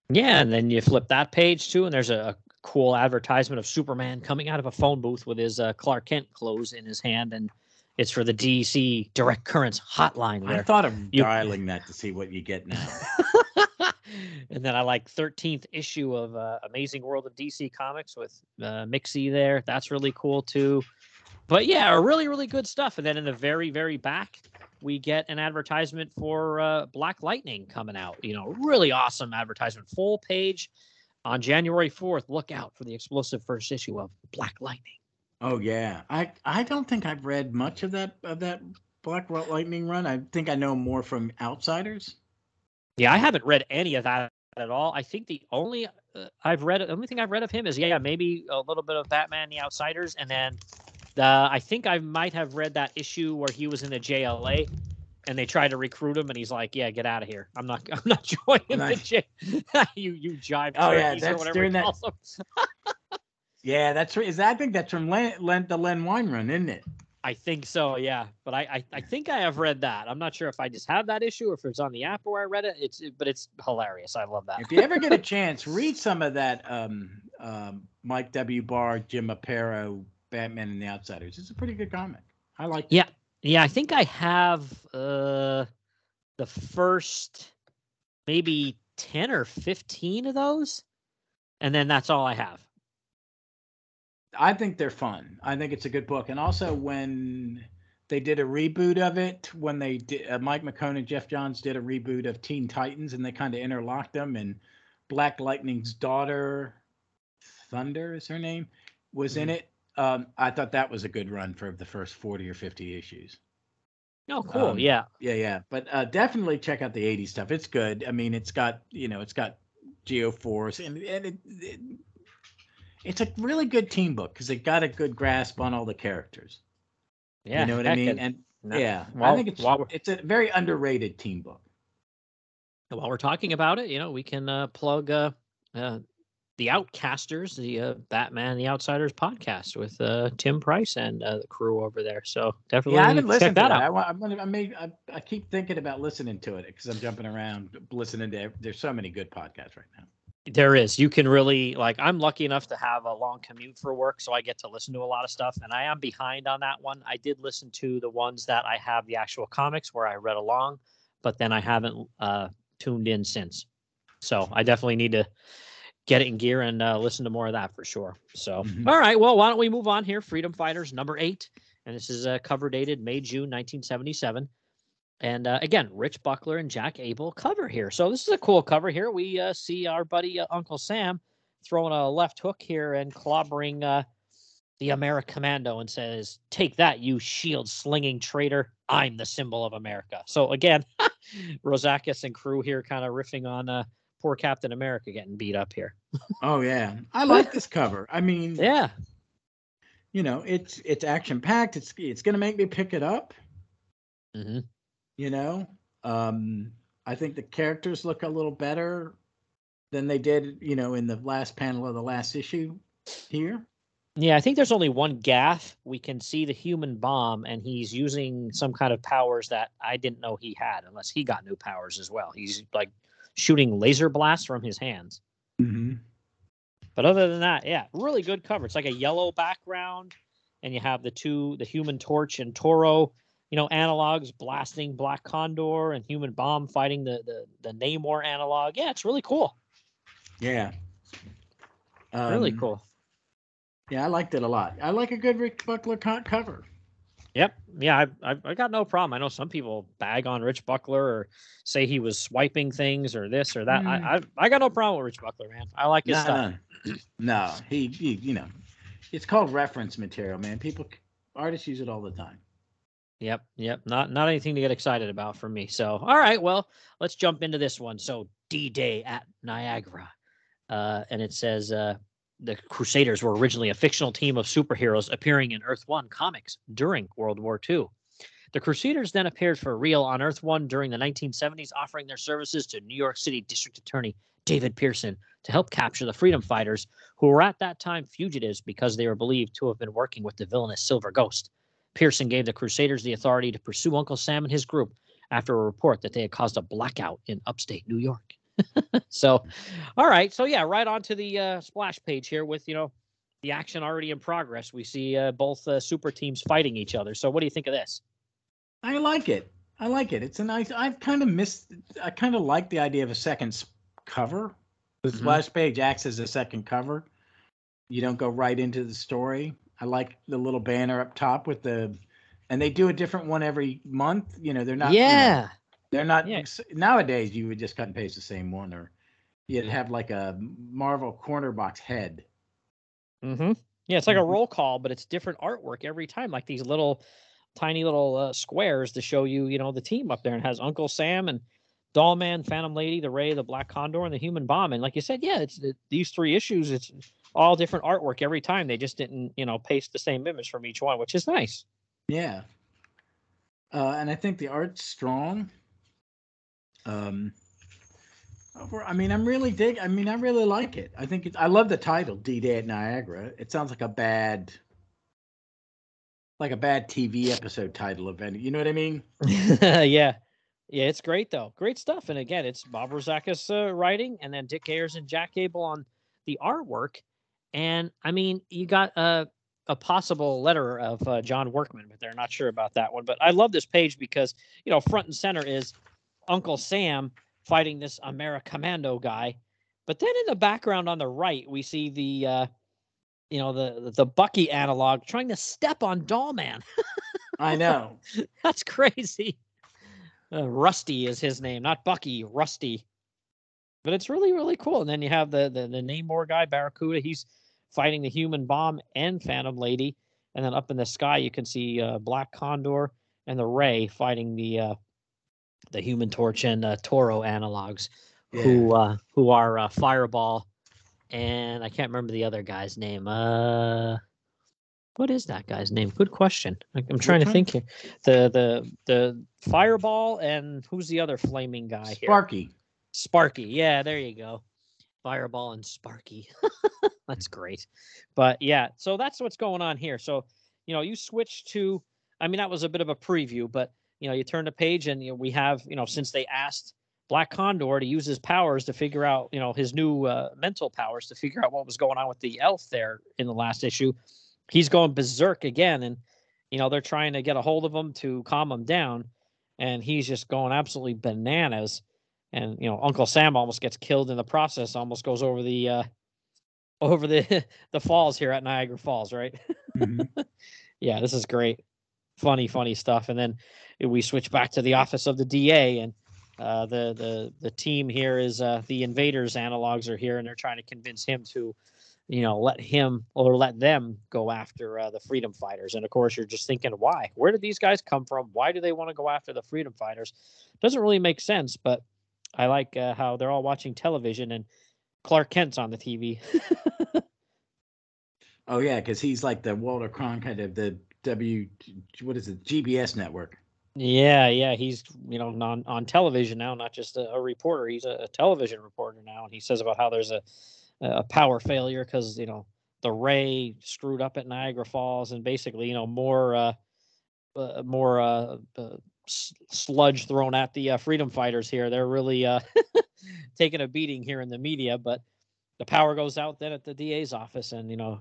Yeah, and then you flip that page too, and there's a, a cool advertisement of Superman coming out of a phone booth with his uh, Clark Kent clothes in his hand, and it's for the DC Direct Currents hotline. I thought of you- dialing that to see what you get now. and then I like 13th issue of uh, Amazing World of DC Comics with uh, Mixie there. That's really cool too. But yeah, really, really good stuff. And then in the very, very back, we get an advertisement for uh, Black Lightning coming out. You know, really awesome advertisement, full page on January 4th. Look out for the explosive first issue of Black Lightning. oh yeah, I I don't think I've read much of that of that Black Lightning run. I think I know more from outsiders. Yeah, I haven't read any of that at all. I think the only uh, I've read, the only thing I've read of him is yeah, maybe a little bit of Batman: The Outsiders, and then uh, I think I might have read that issue where he was in the JLA, and they try to recruit him, and he's like, "Yeah, get out of here. I'm not, I'm not joining Nice. the J. you, you jive. Oh, yeah, that's during that-. Yeah, that's right. Is I think that's from Len, Len, the Len Wein run, isn't it? I think so, yeah. But I, I, I think I have read that. I'm not sure if I just have that issue or if it's on the app where I read it. It's but it's hilarious. I love that. If you ever get a chance, read some of that um, um, Mike W. Barr, Jim Aparo, Batman and the Outsiders. It's a pretty good comic. I like. Yeah, yeah. I think I have uh, the first maybe ten or fifteen of those, and then that's all I have. I think they're fun. I think it's a good book. And also when they did a reboot of it, when they did, uh, Mike McKone and Geoff Johns did a reboot of Teen Titans, and they kind of interlocked them. And Black Lightning's daughter, Thunder is her name, was mm-hmm. in it. Um, I thought that was a good run for the first forty or fifty issues. Oh, cool. Um, yeah. Yeah, yeah. But uh, definitely check out the 80s stuff. It's good. I mean, it's got, you know, it's got Geoforce and, and it, it, it's a really good team book because it got a good grasp on all the characters. Yeah, you know what I mean. And no, yeah, while, I think it's it's a very underrated team book. While we're talking about it, you know, we can uh, plug uh, uh, the Outcasters, the uh, Batman, the Outsiders podcast with uh, Tim Price and uh, the crew over there. So definitely, yeah, I haven't listened that to that. Out. I, I'm gonna, I, may, I, I keep thinking about listening to it because I'm jumping around listening to. There's so many good podcasts right now. There is. You can really like. I'm lucky enough to have a long commute for work, so I get to listen to a lot of stuff. And I am behind on that one. I did listen to the ones that I have the actual comics where I read along, but then I haven't uh, tuned in since. So I definitely need to get it in gear and uh, listen to more of that for sure. So, mm-hmm. all right. Well, why don't we move on here? Freedom Fighters number eight, and this is a cover dated May June 1977. And uh, again, Rich Buckler and Jack Abel cover here. So this is a cool cover here. We uh, see our buddy uh, Uncle Sam throwing a left hook here and clobbering uh, the America Commando and says, "Take that, you shield slinging traitor! I'm the symbol of America." So again, Rozakis and crew here kind of riffing on uh, poor Captain America getting beat up here. oh yeah, I like this cover. I mean, yeah, you know, it's it's action packed. It's it's gonna make me pick it up. Mm-hmm. You know, um, I think the characters look a little better than they did, you know, in the last panel of the last issue here. Yeah, I think there's only one gaff. We can see the human bomb, and he's using some kind of powers that I didn't know he had, unless he got new powers as well. He's like shooting laser blasts from his hands. Mm-hmm. But other than that, yeah, really good cover. It's like a yellow background, and you have the two, the Human Torch and Toro you know, analogs blasting Black Condor and Human Bomb fighting the the, the Namor analog. Yeah, it's really cool. Yeah. Um, really cool. Yeah, I liked it a lot. I like a good Rick Buckler cover. Yep. Yeah, I, I, I got no problem. I know some people bag on Rich Buckler or say he was swiping things or this or that. Mm. I, I, I got no problem with Rich Buckler, man. I like his stuff. No, he, he you know, it's called reference material, man. People artists use it all the time. Yep, yep. Not not anything to get excited about for me. So, all right, well, let's jump into this one. So, D-Day at Niagara, uh, and it says uh, the Crusaders were originally a fictional team of superheroes appearing in Earth One comics during World War II. The Crusaders then appeared for real on Earth One during the 1970s, offering their services to New York City District Attorney David Pearson to help capture the freedom fighters who were at that time fugitives because they were believed to have been working with the villainous Silver Ghost. Pearson gave the Crusaders the authority to pursue Uncle Sam and his group after a report that they had caused a blackout in upstate New York. so, all right. So, yeah, right on to the uh, splash page here with, you know, the action already in progress. We see uh, both uh, super teams fighting each other. So, what do you think of this? I like it. I like it. It's a nice, I've kind of missed, I kind of like the idea of a second cover. The mm-hmm. splash page acts as a second cover. You don't go right into the story. I like the little banner up top with the, and they do a different one every month. You know, they're not. Yeah. You know, they're not yeah. nowadays. You would just cut and paste the same one, or you'd have like a Marvel corner box head. Mm-hmm. Yeah, it's like mm-hmm. a roll call, but it's different artwork every time. Like these little, tiny little uh, squares to show you, you know, the team up there, and has Uncle Sam and Dollman, Phantom Lady, the Ray, the Black Condor, and the Human Bomb. And like you said, yeah, it's it, these three issues. It's all different artwork every time. They just didn't, you know, paste the same image from each one, which is nice. Yeah. Uh, and I think the art's strong. Um, I mean, I'm really dig. I mean, I really like it. I think it's. I love the title, D Day at Niagara. It sounds like a bad, like a bad TV episode title of any. You know what I mean? yeah, yeah. It's great though. Great stuff. And again, it's Bob Rozakis uh, writing, and then Dick Ayers and Jack Abel on the artwork. And I mean, you got a a possible letter of uh, John Workman, but they're not sure about that one. But I love this page because you know front and center is Uncle Sam fighting this Americommando guy. But then in the background on the right, we see the uh, you know the the Bucky analog trying to step on Dollman. I know. That's crazy. Uh, Rusty is his name, not Bucky. Rusty. But it's really really cool. And then you have the the, the Namor guy, Barracuda. He's fighting the Human Bomb and Phantom Lady. And then up in the sky, you can see uh, Black Condor and the Ray fighting the uh, the Human Torch and uh, Toro analogs, yeah. who uh, who are uh, Fireball, and I can't remember the other guy's name. Uh, what is that guy's name? Good question. I'm trying to think here. The the the Fireball and who's the other flaming guy here? Sparky. Sparky. Yeah, there you go. Fireball and Sparky. that's great. But yeah, so that's what's going on here. So, you know, you switch to I mean that was a bit of a preview, but you know, you turn the page and you know, we have, you know, since they asked Black Condor to use his powers to figure out, you know, his new uh, mental powers to figure out what was going on with the elf there in the last issue. He's going berserk again, and you know they're trying to get a hold of him to calm him down, and he's just going absolutely bananas. And you know, Uncle Sam almost gets killed in the process. Almost goes over the uh, over the the falls here at Niagara Falls, right? Mm-hmm. yeah, this is great, funny, funny stuff. And then we switch back to the office of the DA, and uh, the the the team here is uh, the invaders analogs are here, and they're trying to convince him to, you know, let him or let them go after uh, the freedom fighters. And of course, you're just thinking, why? Where did these guys come from? Why do they want to go after the freedom fighters? Doesn't really make sense, but I like uh, how they're all watching television and Clark Kent's on the TV. oh yeah, because he's like the Walter Cronkite of the W. What is it? GBS network. Yeah, yeah, he's you know on on television now, not just a, a reporter. He's a, a, television reporter now, and he says about how there's a a power failure because you know the Ray screwed up at Niagara Falls, and basically you know more uh, uh more uh, uh, sludge thrown at the uh, freedom fighters here. They're really uh, taking a beating here in the media, but the power goes out then at the DA's office, and you know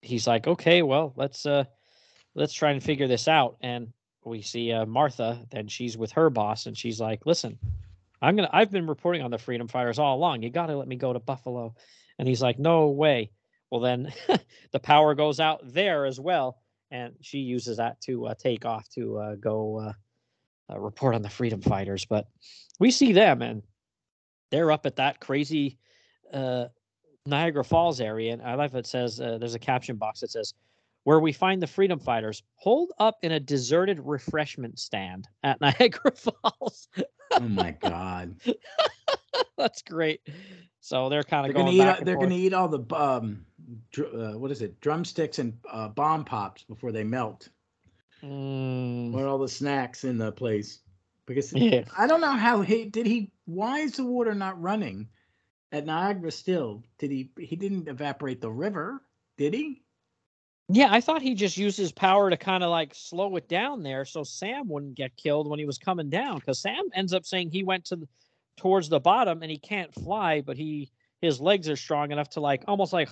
he's like, okay, well let's uh let's try and figure this out, and we see uh, Martha, then she's with her boss, and she's like, "Listen, I'm gonna. I've been reporting on the freedom fighters all along. You got to let me go to Buffalo." And he's like, "No way." Well, then the power goes out there as well, and she uses that to uh, take off to uh, go uh, uh, report on the freedom fighters. But we see them, and they're up at that crazy uh, Niagara Falls area. And I love it says there's a caption box that says where we find the freedom fighters holed up in a deserted refreshment stand at Niagara Falls. oh my god. That's great. So they're kind of going gonna eat. They're going to eat all the um, dr- uh, what is it? Drumsticks and uh, bomb pops before they melt. Mm. Or all the snacks in the place because yeah. I don't know how he did he. Why is the water not running at Niagara still? Did he? He didn't evaporate the river, did he? Yeah, I thought he just used his power to kind of like slow it down there so Sam wouldn't get killed when he was coming down. Because Sam ends up saying he went to the, towards the bottom and he can't fly, but he his legs are strong enough to like almost like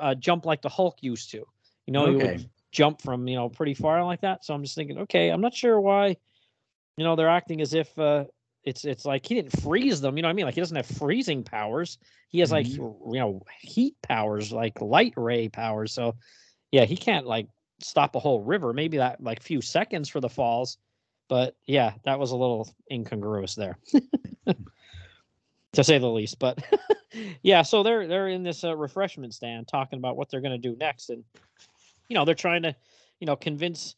uh, jump like the Hulk used to. You know, okay. he would jump from you know pretty far like that. So I'm just thinking, okay, I'm not sure why. You know, they're acting as if uh, it's it's like he didn't freeze them. You know what I mean? Like he doesn't have freezing powers. He has like mm-hmm. you know heat powers, like light ray powers. So yeah, he can't like stop a whole river. Maybe that like few seconds for the falls, but yeah, that was a little incongruous there, to say the least. But yeah, so they're they're in this uh, refreshment stand talking about what they're going to do next, and you know they're trying to you know convince,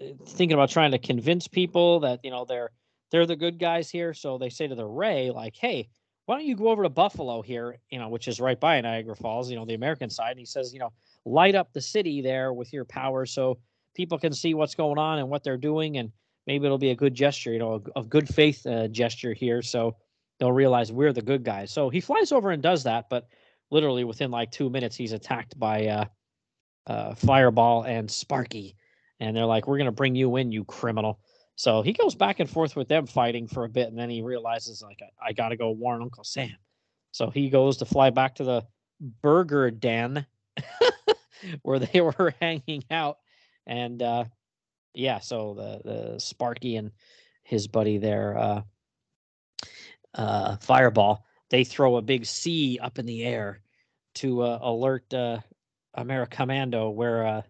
uh, thinking about trying to convince people that you know they're they're the good guys here. So they say to the Ray like, hey. Why don't you go over to Buffalo here, you know, which is right by Niagara Falls, you know, the American side? And he says, you know, light up the city there with your power so people can see what's going on and what they're doing and maybe it'll be a good gesture you know a, a good faith uh, gesture here so they'll realize we're the good guys. So he flies over and does that, but literally within like two minutes, he's attacked by uh, uh, Fireball and Sparky, and they're like, "We're gonna bring you in, you criminal." So he goes back and forth with them fighting for a bit, and then he realizes like I, I got to go warn Uncle Sam. So he goes to fly back to the burger den where they were hanging out, and uh, yeah, so the the Sparky and his buddy there, uh, uh, Fireball, they throw a big C up in the air to uh, alert uh, Americommando where uh,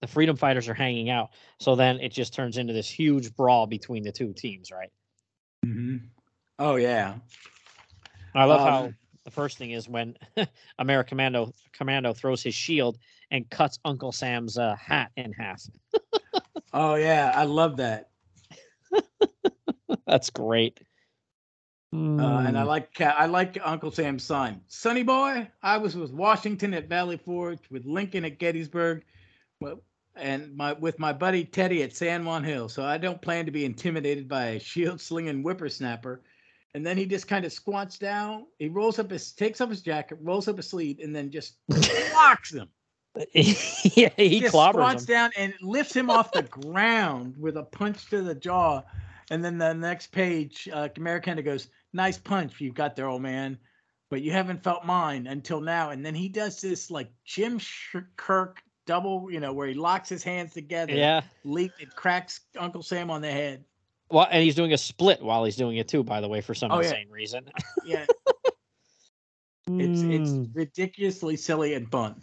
the freedom fighters are hanging out. So then it just turns into this huge brawl between the two teams, right? hmm Oh yeah. I love how Um, the first thing is when Americommando Commando throws his shield and cuts Uncle Sam's uh, hat in half. Oh yeah. I love that. That's great. Uh, and I Mm, like I like Uncle Sam's sign. Sonny boy, I was with Washington at Valley Forge, with Lincoln at Gettysburg, well, and my with my buddy Teddy at San Juan Hill. So I don't plan to be intimidated by a shield slinging whippersnapper. And then he just kind of squats down. He rolls up his takes off his jacket, rolls up his sleeve, and then just locks him. yeah, he just clobbers squats him. down and lifts him off the ground with a punch to the jaw. And then the next page, uh, Americana goes, "Nice punch you've got there, old man, but you haven't felt mine until now." And then he does this like Jim Sh- Kirk double, you know, where he locks his hands together. Yeah. leap it cracks Uncle Sam on the head. Well, and he's doing a split while he's doing it too, by the way, for some Oh, yeah. insane reason. Yeah, it's it's Mm. ridiculously silly and fun.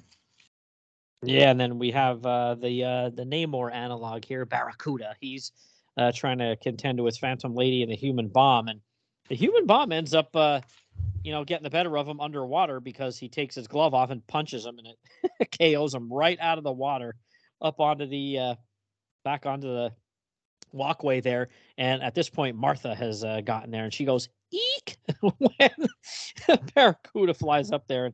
Yeah, and then we have uh, the uh, the Namor analog here, Barracuda. He's uh, trying to contend with Phantom Lady and the Human Bomb, and the Human Bomb ends up, uh, you know, getting the better of him underwater because he takes his glove off and punches him, and it KOs him right out of the water, up onto the uh, back onto the walkway there. And at this point, Martha has uh, gotten there, and she goes eek when Barracuda flies up there and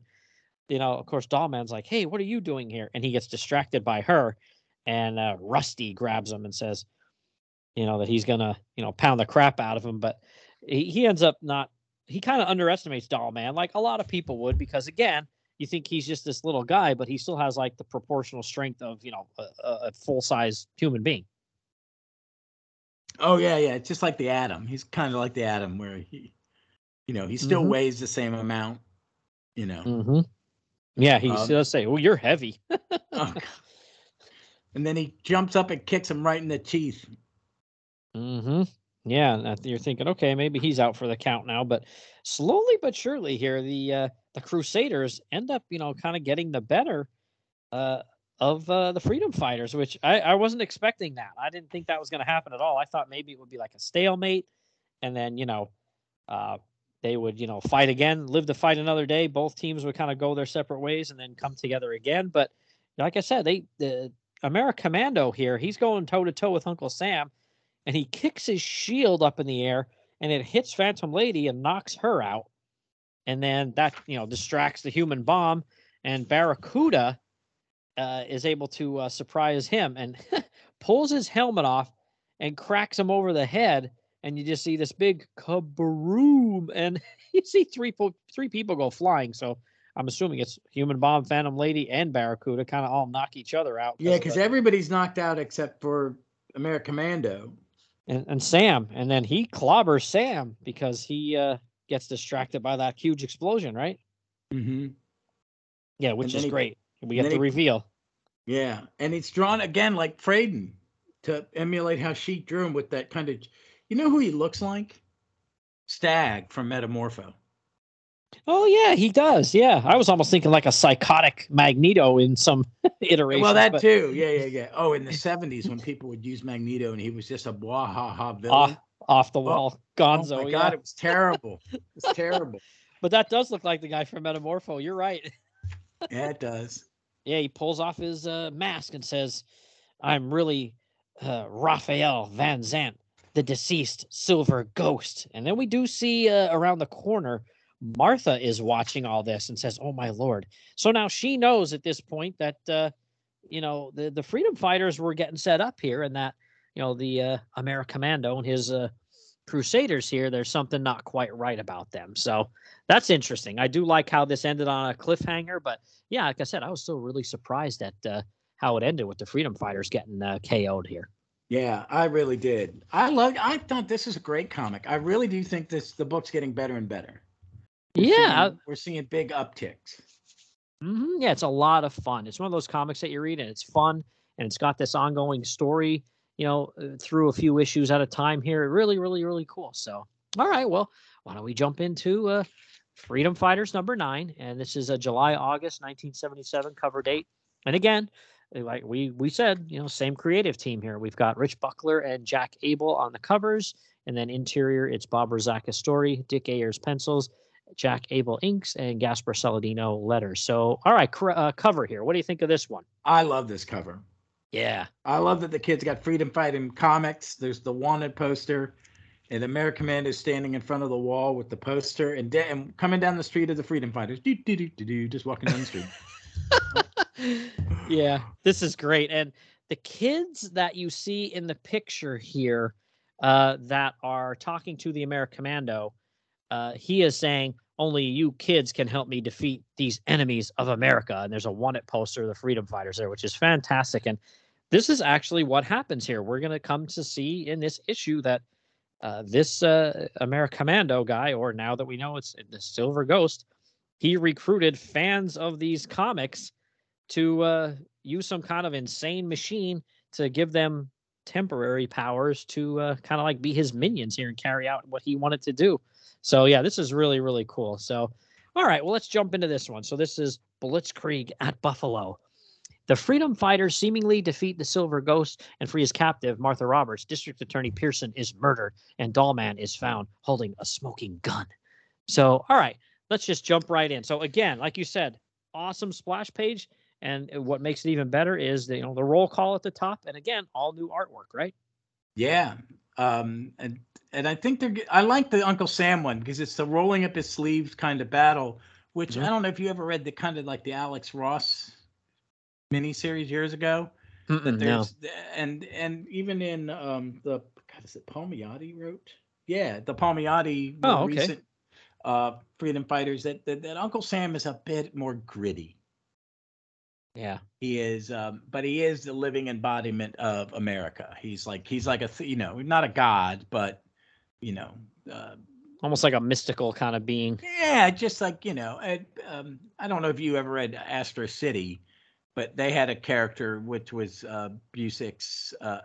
you know, of course, Dollman's like, "Hey, what are you doing here?" And he gets distracted by her, and uh, Rusty grabs him and says, "You know that he's gonna, you know, pound the crap out of him." But he, he ends up not. He kind of underestimates Dollman, like a lot of people would, because again, you think he's just this little guy, but he still has like the proportional strength of, you know, a, a, full size human being. Oh yeah, yeah. It's just like the atom. He's kind of like the atom, where he, you know, he still Mhm. weighs the same amount. You know. Mm-hmm. Yeah, he Um, does say, "Well, you're heavy." Oh, and then he jumps up and kicks him right in the teeth. Mm-hmm. Yeah, and you're thinking, okay, maybe he's out for the count now. But slowly but surely, here the uh, the Crusaders end up, you know, kind of getting the better uh, of uh, the Freedom Fighters, which I, I wasn't expecting that. I didn't think that was going to happen at all. I thought maybe it would be like a stalemate, and then you know, uh, they would you know fight again, live to fight another day. Both teams would kind of go their separate ways and then come together again. But like I said, they the Americommando here, he's going toe to toe with Uncle Sam and he kicks his shield up in the air and it hits Phantom Lady and knocks her out. And then that, you know, distracts the human bomb and Barracuda uh, is able to uh, surprise him and pulls his helmet off and cracks him over the head. And you just see this big kabroom and you see three, po- three people go flying. So I'm assuming it's human bomb, Phantom Lady, and Barracuda kind of all knock each other out. Yeah, because everybody's knocked out except for Americommando. and, and Sam, and then he clobbers Sam because he uh, gets distracted by that huge explosion, right? Mm-hmm. Yeah, which is he- great. We get the he- reveal. Yeah, and it's drawn again like Fradon to emulate how she drew him with that kind of. You know who he looks like? Stagg from Metamorpho. Oh yeah, he does. Yeah, I was almost thinking like a psychotic Magneto in some iteration. Well, that but too. Yeah, yeah, yeah. Oh, in the seventies when people would use Magneto and he was just a blah ha ha villain. off, off the wall, oh Gonzo. my yeah. god, it was terrible. It was terrible. But that does look like the guy from Metamorpho. You're right. Yeah, it does. Yeah, he pulls off his uh, mask and says, "I'm really uh, Raphael Van Zandt, the deceased silver ghost." And then we do see uh, around the corner, Martha is watching all this and says, "Oh my lord!" So now she knows at this point that uh, you know the the freedom fighters were getting set up here, and that you know the uh, Americommando and his uh, Crusaders here, there's something not quite right about them. So that's interesting. I do like how this ended on a cliffhanger, but yeah, like I said, I was still really surprised at uh, how it ended with the Freedom Fighters getting uh, KO'd here. Yeah, I really did. I love. I thought this is a great comic. I really do think this the book's getting better and better. We're yeah, seeing, we're seeing big upticks. Mm-hmm. Yeah, it's a lot of fun. It's one of those comics that you read and it's fun and it's got this ongoing story, you know, uh, through a few issues at a time here. Really, really, really cool. So, all right, well, why don't we jump into uh, Freedom Fighters number nine? And this is a July, August 1977 cover date. And again, like we we said, you know, same creative team here. We've got Rich Buckler and Jack Abel on the covers, and then interior it's Bob Rozakis story, Dick Ayers pencils, Jack Abel inks, and Gaspar Saladino letters. So, all right, cr- uh, cover here. What do you think of this one? I love this cover. Yeah, I love that the kids got freedom fighting comics. There's the wanted poster, and the American Man is standing in front of the wall with the poster, and, de- and coming down the street of the freedom fighters, do do do do do, just walking down the street. yeah, this is great. And the kids that you see in the picture here uh, that are talking to the Americommando, uh, he is saying, only you kids can help me defeat these enemies of America. And there's a wanted poster of the freedom fighters there, which is fantastic. And this is actually what happens here. We're going to come to see in this issue that uh, this uh, Americommando guy, or now that we know it's the Silver Ghost, he recruited fans of these comics to uh, use some kind of insane machine to give them temporary powers to uh, kind of like be his minions here and carry out what he wanted to do. So yeah, this is really really cool. So all right, well let's jump into this one. So this is Blitzkrieg at Buffalo. The freedom fighters seemingly defeat the Silver Ghost and free his captive, Martha Roberts. District Attorney Pearson is murdered, and Dollman is found holding a smoking gun. So, all right, let's just jump right in. So, again, like you said, awesome splash page. And what makes it even better is the, you know the roll call at the top, and again, all new artwork, right? Yeah, um, and and I think they're. I like the Uncle Sam one because it's the rolling up his sleeves kind of battle. Which mm-hmm. I don't know if you ever read the kind of like the Alex Ross miniseries years ago. Mm-mm, no. and and even in um the God is it Palmiotti wrote? Yeah, the Palmiotti oh, okay. recent uh freedom fighters that, that that Uncle Sam is a bit more gritty. Yeah, he is, um, but he is the living embodiment of America. He's like he's like a you know not a god, but you know, uh, almost like a mystical kind of being. Yeah, just like you know, um, I don't know if you ever read Astro City, but they had a character which was uh, Busiek's uh,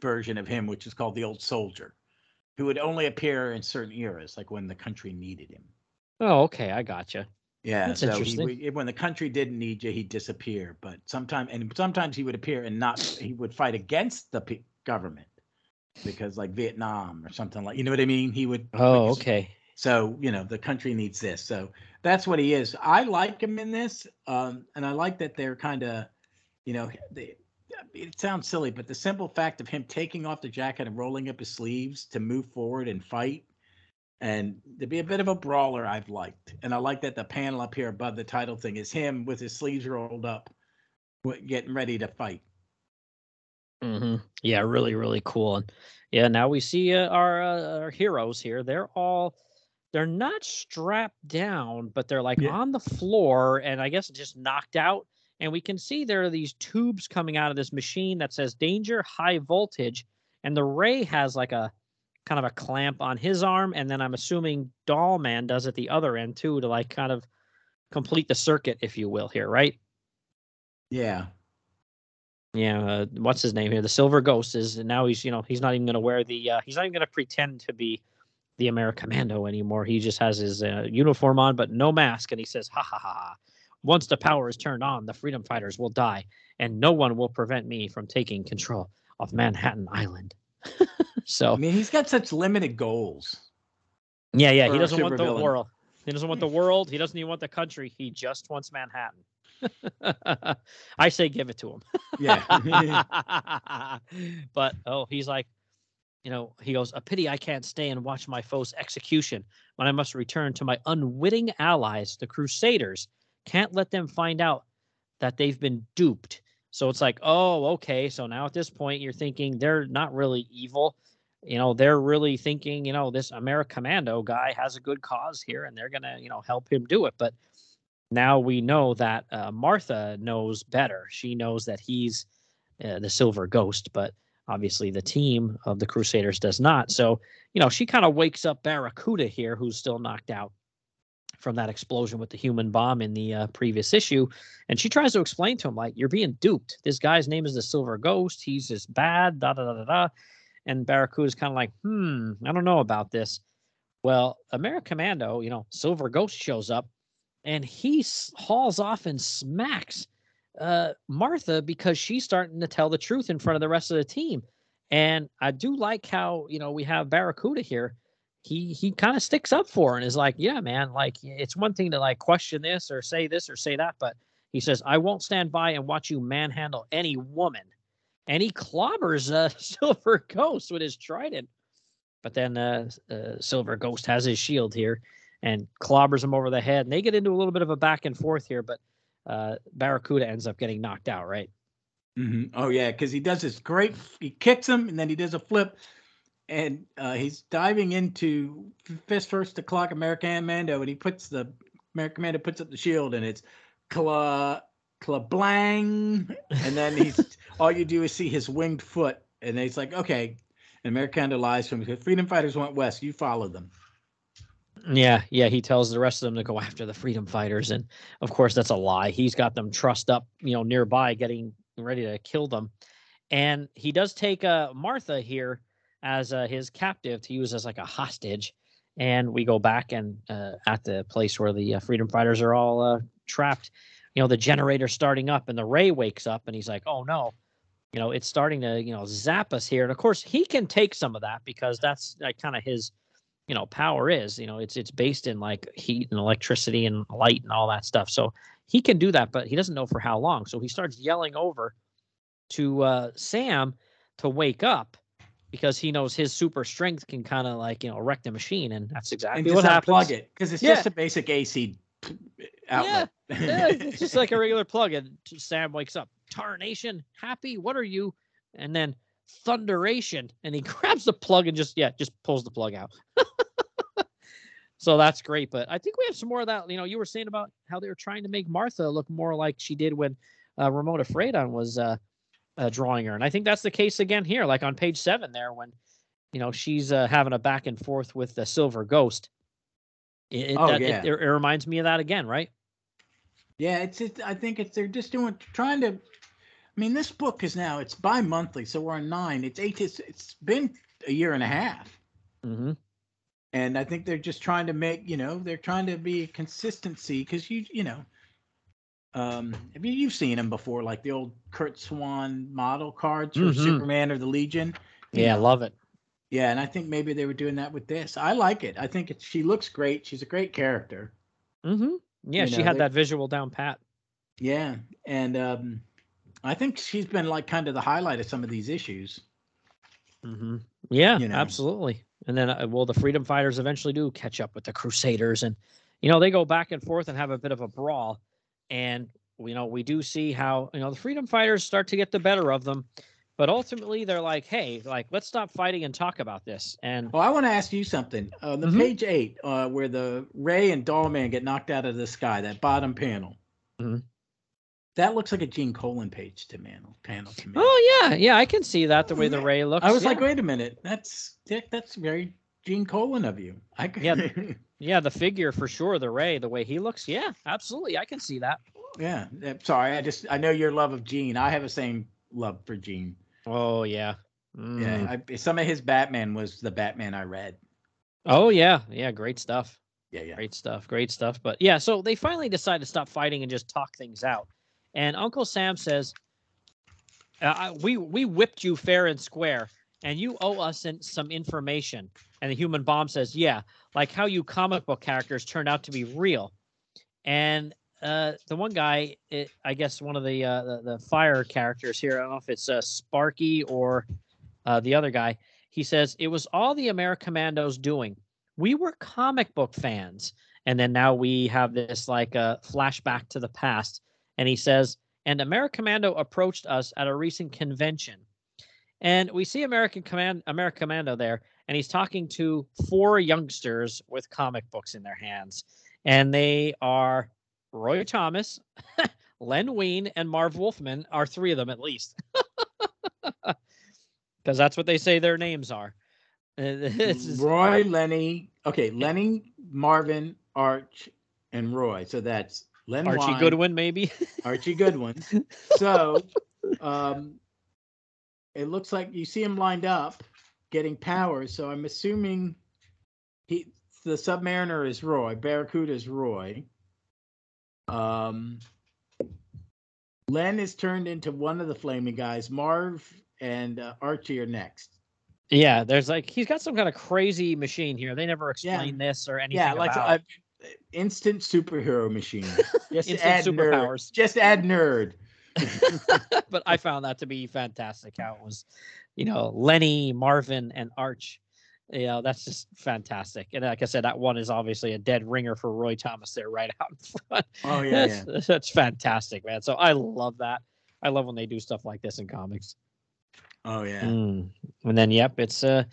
version of him, which is called the Old Soldier, who would only appear in certain eras, like when the country needed him. Oh, okay, I gotcha. Yeah, That's so. He, when the country didn't need you, he'd disappear. But sometimes, and sometimes he would appear and not. He would fight against the p- government because, like Vietnam or something like. You know what I mean? He would. Oh, okay. So you know the country needs this. So that's what he is. I like him in this, um, and I like that they're kind of, you know, they. It sounds silly, but the simple fact of him taking off the jacket and rolling up his sleeves to move forward and fight and to be a bit of a brawler I've liked. And I like that the panel up here above the title thing is him with his sleeves rolled up, getting ready to fight. Mm-hmm. Yeah, really, really cool. And yeah, now we see uh, our uh, our heroes here. They're all they're not strapped down, but they're like yeah. on the floor, and I guess just knocked out. And we can see there are these tubes coming out of this machine that says "danger, high voltage," and the Ray has like a kind of a clamp on his arm, and then I'm assuming Doll Man does at the other end too to like kind of complete the circuit, if you will, here, right? Yeah. Yeah. Uh, what's his name here? The Silver Ghost is and now he's you know he's not even going to wear the uh, he's not even going to pretend to be the Americommando anymore. He just has his uh, uniform on, but no mask, and he says, "Ha ha ha ha." Once the power is turned on, the freedom fighters will die, and no one will prevent me from taking control of Manhattan Island. so I mean, he's got such limited goals. Yeah, yeah. He doesn't want the villain. world. He doesn't want the world. He doesn't even want the country. He just wants Manhattan. I say give it to him. yeah. but oh, he's like, you know, he goes, a pity I can't stay and watch my foe's execution when I must return to my unwitting allies, the Crusaders. Can't let them find out that they've been duped so it's like, oh, okay. So now at this point, you're thinking they're not really evil. You know, they're really thinking, you know, this Americommando guy has a good cause here and they're to, you know, help him do it. But now we know that uh, Martha knows better. She knows that he's uh, the silver ghost, but obviously the team of the Crusaders does not. So, you know, she kind of wakes up Barracuda here, who's still knocked out from that explosion with the human bomb in the uh, previous issue. And she tries to explain to him, like, you're being duped. This guy's name is the Silver Ghost. He's just bad, da da da da da. And Barracuda's kind of like, hmm, I don't know about this. Well, Americommando, you know, Silver Ghost shows up and he hauls off and smacks uh, Martha because she's starting to tell the truth in front of the rest of the team. And I do like how, you know, we have Barracuda here. He he kind of sticks up for and is like, yeah, man, like it's one thing to like question this or say this or say that, but he says, I won't stand by and watch you manhandle any woman. And he clobbers uh, Silver Ghost with his trident. But then uh, uh, Silver Ghost has his shield here and clobbers him over the head. And they get into a little bit of a back and forth here, but uh, Barracuda ends up getting knocked out, right? Mm-hmm. Oh yeah, because he does this great. He kicks him, and then he does a flip, and uh, he's diving into fist first to clock Americommando, and he puts the Americommando puts up the shield, and it's cla cla blang, and then he's all you do is see his winged foot, and he's like, okay, and Americommando lies to him because freedom fighters went west, you follow them. Yeah, yeah. He tells the rest of them to go after the freedom fighters, and of course that's a lie. He's got them trussed up, you know, nearby, getting ready to kill them. And he does take uh, Martha here as uh, his captive to use as like a hostage. And we go back and uh, at the place where the uh, freedom fighters are all uh, trapped. You know, the generator starting up, and the Ray wakes up, and he's like, "Oh no." You know, it's starting to, you know, zap us here. And of course, he can take some of that because that's like kind of his you know power is you know it's it's based in like heat and electricity and light and all that stuff. So he can do that but he doesn't know for how long. So he starts yelling over to uh, sam to wake up because he knows his super strength can kind of like you know wreck the machine. And that's exactly and what happens. plug it because it's yeah. just a basic ac outlet yeah, yeah it's just like a regular plug and sam wakes up tarnation happy what are you? And then thunderation. And he grabs the plug and just yeah just pulls the plug out. So that's great but i think we have some more of that you know you were saying about how they were trying to make martha look more like she did when uh, ramona fradon was uh, uh, drawing her. And i think that's the case again here like on page seven there when you know she's uh, having a back and forth with the silver ghost. It, oh, that, yeah. it, it, it reminds me of that again right? Yeah it's it, i think it's they're just doing trying to I mean, this book is now it's bi-monthly, so we're on nine. It's eight. It's, it's been a year and a half, mm-hmm. and I think they're just trying to make you know they're trying to be consistency because you you know, um, I mean you've seen them before, like the old Curt Swan model cards for mm-hmm. Superman or the Legion. Yeah, know. love it. Yeah, and I think maybe they were doing that with this. I like it. I think it's she looks great. She's a great character. Mm-hmm. Yeah, you she know, had they, that visual down pat. Yeah, and um, I think she's been like kind of the highlight of some of these issues. Mm-hmm. Yeah, you know? absolutely. And then, uh, well, the freedom fighters eventually do catch up with the Crusaders, and you know they go back and forth and have a bit of a brawl. And you know we do see how you know the freedom fighters start to get the better of them, but ultimately they're like, hey, like let's stop fighting and talk about this. And well, I want to ask you something. On the mm-hmm. page eight, uh, where the Ray and Dollman get knocked out of the sky, that bottom panel. Mm-hmm. That looks like a Gene Colan page to panel panel to me. Oh yeah, yeah, I can see that the way the Ray looks. I was yeah. like, wait a minute, that's dick, that's very Gene Colan of you. I could... yeah, yeah, the figure for sure, the Ray, the way he looks, yeah, absolutely, I can see that. Yeah, sorry, I just I know your love of Gene. I have the same love for Gene. Oh yeah, mm. yeah. I, some of his Batman was the Batman I read. Oh yeah, yeah, great stuff. Yeah, yeah. Great stuff. Great stuff. But yeah, so they finally decide to stop fighting and just talk things out. And Uncle Sam says, uh, "We we whipped you fair and square, and you owe us in, some information." And the human bomb says, "Yeah, like how you comic book characters turned out to be real." And uh, the one guy, it, I guess one of the, uh, the, the fire characters here, I don't know if it's uh, Sparky or uh, the other guy. He says it was all the Americommandos doing. We were comic book fans, and then now we have this like a uh, flashback to the past and he says, and American Commando approached us at a recent convention. And we see American Command American Commando there, and he's talking to four youngsters with comic books in their hands. And they are Roy Thomas, Len Wein, and Marv Wolfman are three of them at least. Because that's what they say their names are. Is- Roy, Lenny. Okay, Lenny, Marvin, Arch, and Roy. So that's Len Archie Wein, Goodwin, maybe. Archie Goodwin. So um, it looks like you see him lined up getting power. So I'm assuming he the Submariner is Roy, Barracuda is Roy. Um, Len is turned into one of the flaming guys. Marv and uh, Archie are next. yeah, there's like he's got some kind of crazy machine here. They never explain this or anything. Yeah, like about it. Instant superhero machine. Just Instant add superpowers. nerd. Just add nerd. but I found that to be fantastic. How it was, you know, Lenny, Marvin, and Arch. You know, that's just fantastic. And like I said, that one is obviously a dead ringer for Roy Thomas there, right out in front. Oh yeah, yeah. that's, that's fantastic, man. So I love that. I love when they do stuff like this in comics. Oh yeah. Mm. And then, yep, it's uh,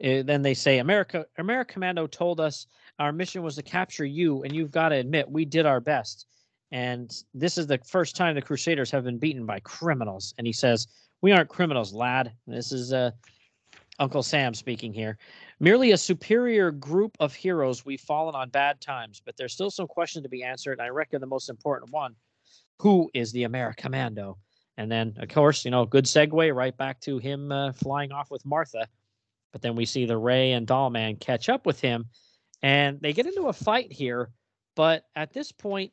eh, then they say America, America Commando told us our mission was to capture you, and you've got to admit we did our best. And this is the first time the Crusaders have been beaten by criminals. And he says, "We aren't criminals, lad. This is uh, Uncle Sam speaking here. Merely a superior group of heroes. We've fallen on bad times, but there's still some questions to be answered. And I reckon the most important one: Who is the America Commando?" And then, of course, you know, good segue right back to him uh, flying off with Martha. But then we see the Ray and Doll Man catch up with him, and they get into a fight here. But at this point,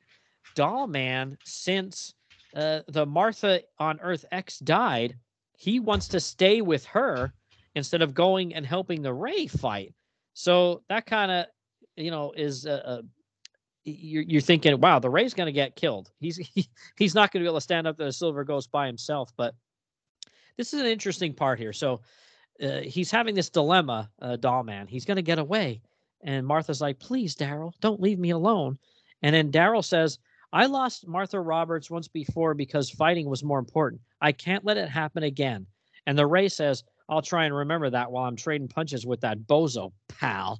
Doll Man, since uh, the Martha on Earth X died, he wants to stay with her instead of going and helping the Ray fight. So that kind of, you know, is uh, uh, you're, you're thinking, wow, the Ray's going to get killed. He's he, he's not going to be able to stand up to the Silver Ghost by himself. But this is an interesting part here. So uh, he's having this dilemma, uh, Doll Man. He's going to get away, and Martha's like, "Please, Daryl, don't leave me alone." And then Daryl says, "I lost Martha Roberts once before because fighting was more important. I can't let it happen again." And the Ray says, "I'll try and remember that while I'm trading punches with that bozo pal."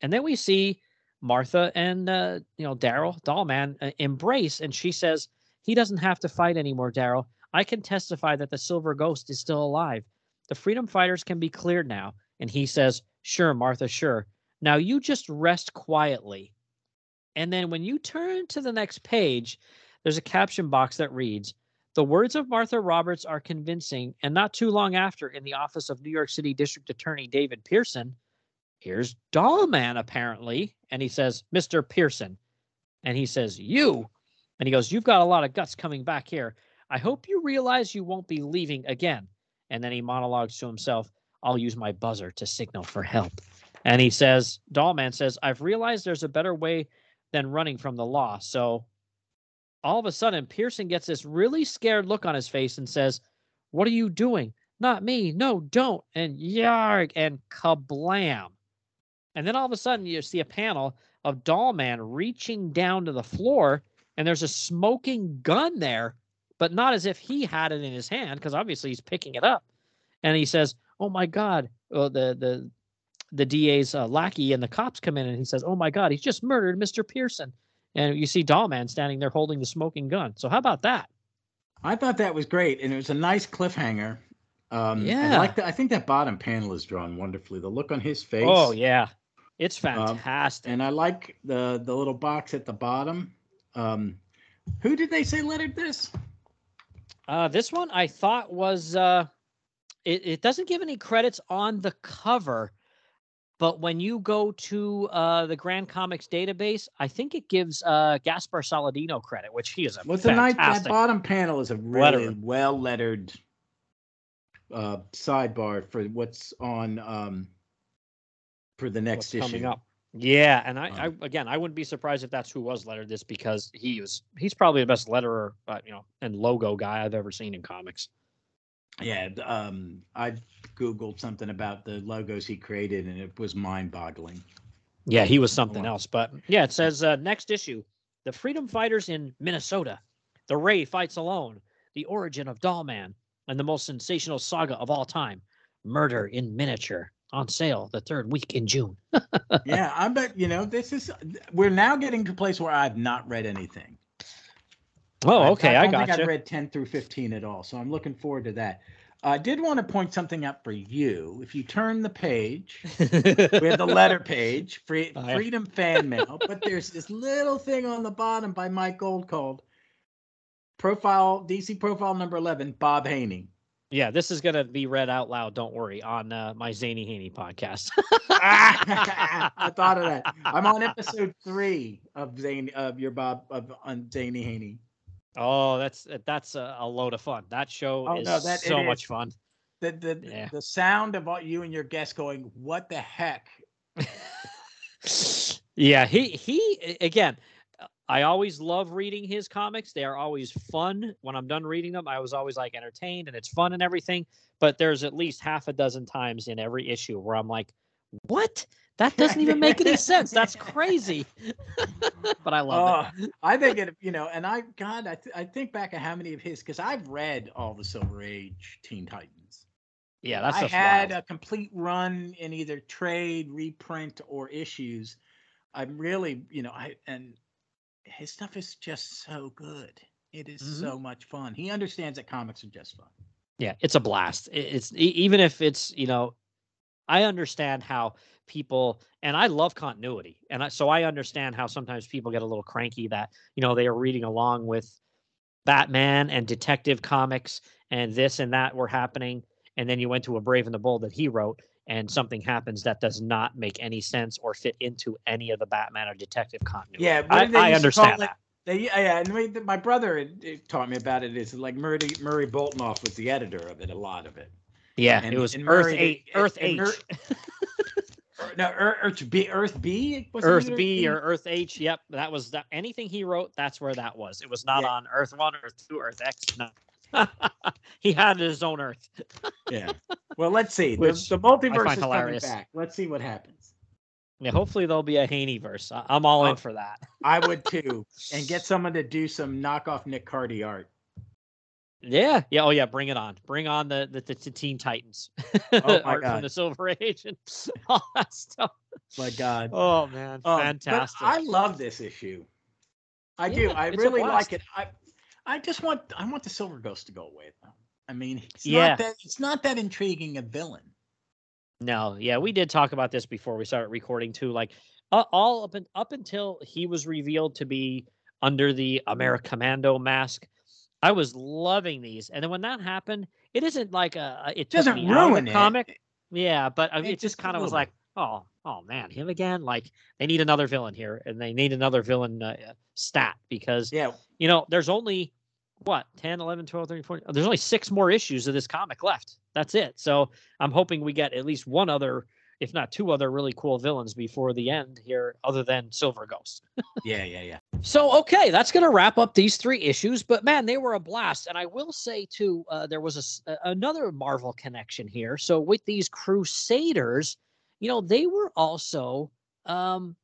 And then we see Martha and uh, you know Daryl Dollman uh, embrace, and she says, "He doesn't have to fight anymore, Daryl. I can testify that the Silver Ghost is still alive. The freedom fighters can be cleared now." And he says, "Sure, Martha, sure. Now you just rest quietly." And then when you turn to the next page, there's a caption box that reads, "The words of Martha Roberts are convincing." And not too long after, in the office of New York City District Attorney David Pearson, here's Dollman apparently, and he says, "Mr. Pearson," and he says, "You," and he goes, "You've got a lot of guts coming back here. I hope you realize you won't be leaving again." And then he monologues to himself, "I'll use my buzzer to signal for help." And he says, Dollman says, "I've realized there's a better way than running from the law." So all of a sudden, Pearson gets this really scared look on his face and says, "What are you doing?" Not me. No, don't. And yarg and kablam. And then all of a sudden, you see a panel of Dollman reaching down to the floor, and there's a smoking gun there, but not as if he had it in his hand, because obviously he's picking it up. And he says, "Oh my God!" Well, the the the DA's uh, lackey and the cops come in, and he says, "Oh my God, he's just murdered Mr. Pearson." And you see Dollman standing there holding the smoking gun. So how about that? I thought that was great, and it was a nice cliffhanger. Um, Yeah. I like that. I think that bottom panel is drawn wonderfully. The look on his face. Oh yeah, it's Um, fantastic. And I like the the little box at the bottom. Um, who did they say lettered this? Uh, this one I thought was uh, it, it doesn't give any credits on the cover, but when you go to uh, the Grand Comics database, I think it gives uh, Gaspar Saladino credit, which he is a What's the night? That bottom panel is a really letterer. well lettered uh, sidebar for what's on um, for the next what's issue. coming up. Yeah, and I, Um, I again, I wouldn't be surprised if that's who was lettered this because he was he's probably the best letterer, uh, you know, and logo guy I've ever seen in comics. Yeah, um, I googled something about the logos he created, and it was mind-boggling. Yeah, he was something else. But yeah, it says uh, next issue: the Freedom Fighters in Minnesota. The Ray fights alone. The origin of Dollman. and the most sensational saga of all time, Murder in Miniature, on sale the third week in June. yeah, I bet you know this is. We're now getting to a place where I've not read anything. Oh, okay, I, I, don't got think you. I've read ten through fifteen at all, so I'm looking forward to that. I did want to point something out for you. If you turn the page, we have the letter page, free, Oh. Freedom Fan Mail, but there's this little thing on the bottom by Mike Gold called profile DC profile number eleven, Bob Haney. yeah, this is gonna be read out loud. Don't worry on uh, my Zany Haney podcast. I thought of that. I'm on episode three of Zane of your Bob of on Zany Haney. Oh, that's that's a, a load of fun. That show Oh, is no, that- so much is. fun. The the Yeah. the sound of all you and your guests going, what the heck? yeah, he he again. uh, I always love reading his comics. They are always fun. When I'm done reading them, I was always like entertained and it's fun and everything. But there's at least half a dozen times in every issue where I'm like, "What? That doesn't even make any sense. That's crazy." but I love it. Oh, I think it, you know, and I, God, I, th- I think back at how many of his, because I've read all the Silver Age Teen Titans. Yeah, that's I had wild. a complete run in either trade, reprint, or issues. I'm really, you know, I and his stuff is just so good. It is Mhm. so much fun. He understands that comics are just fun. Yeah, it's a blast. It's even if it's you know, I understand how people and I love continuity, and I, so I understand how sometimes people get a little cranky that you know they are reading along with Batman and Detective Comics and this and that were happening, and then you went to a Brave and the Bold that he wrote, and something happens that does not make any sense or fit into any of the Batman or Detective continuity. Yeah, I, I used to call understand that. They, yeah, and my brother taught me about it. Is like Murray Murray Boltinoff was the editor of it. A lot of it. Yeah, and- it was Earth Murray- Eight, and- Earth H. Mur- No, Earth, Earth B. Earth B. Was Earth B or Earth H. Yep, that was that. Anything he wrote, that's where that was. It was not Yeah. on Earth One, Earth Two, Earth X. No, he had his own Earth. Yeah. Well, let's see. The, the multiverse is hilarious. coming back. Let's see what happens. Yeah, hopefully there'll be a Haney verse. I'm all Oh. in for that. I would too, and get someone to do some knockoff Nick Cardy art. Yeah, yeah. Oh yeah, bring it on. Bring on the the, the, the Teen Titans Oh, my art from the Silver Age and all that stuff. My God. Oh man, Um, fantastic. I love this issue. I do. I really like it. I I just want I want the Silver Ghost to go away though. I mean, it's Yeah. not that it's not that intriguing a villain. No, yeah, we did talk about this before we started recording too. Like uh, all up and up until he was revealed to be under the Americommando mask, I was loving these. And then when that happened, it isn't like a a- it Doesn't out of ruin the it. comic. Yeah, but I mean, It it just kind of was like, oh, oh man, him again. Like they need another villain here, and they need another villain uh, uh, stat because Yeah. you know there's only what 10 11 12 13 14 there's only six more issues of this comic left that's it so i'm hoping we get at least one other if not two other really cool villains before the end here other than silver ghost Yeah. Yeah. Yeah. so okay that's going to wrap up these three issues but man they were a blast and i will say too uh, there was a another marvel connection here so with these crusaders you know they were also um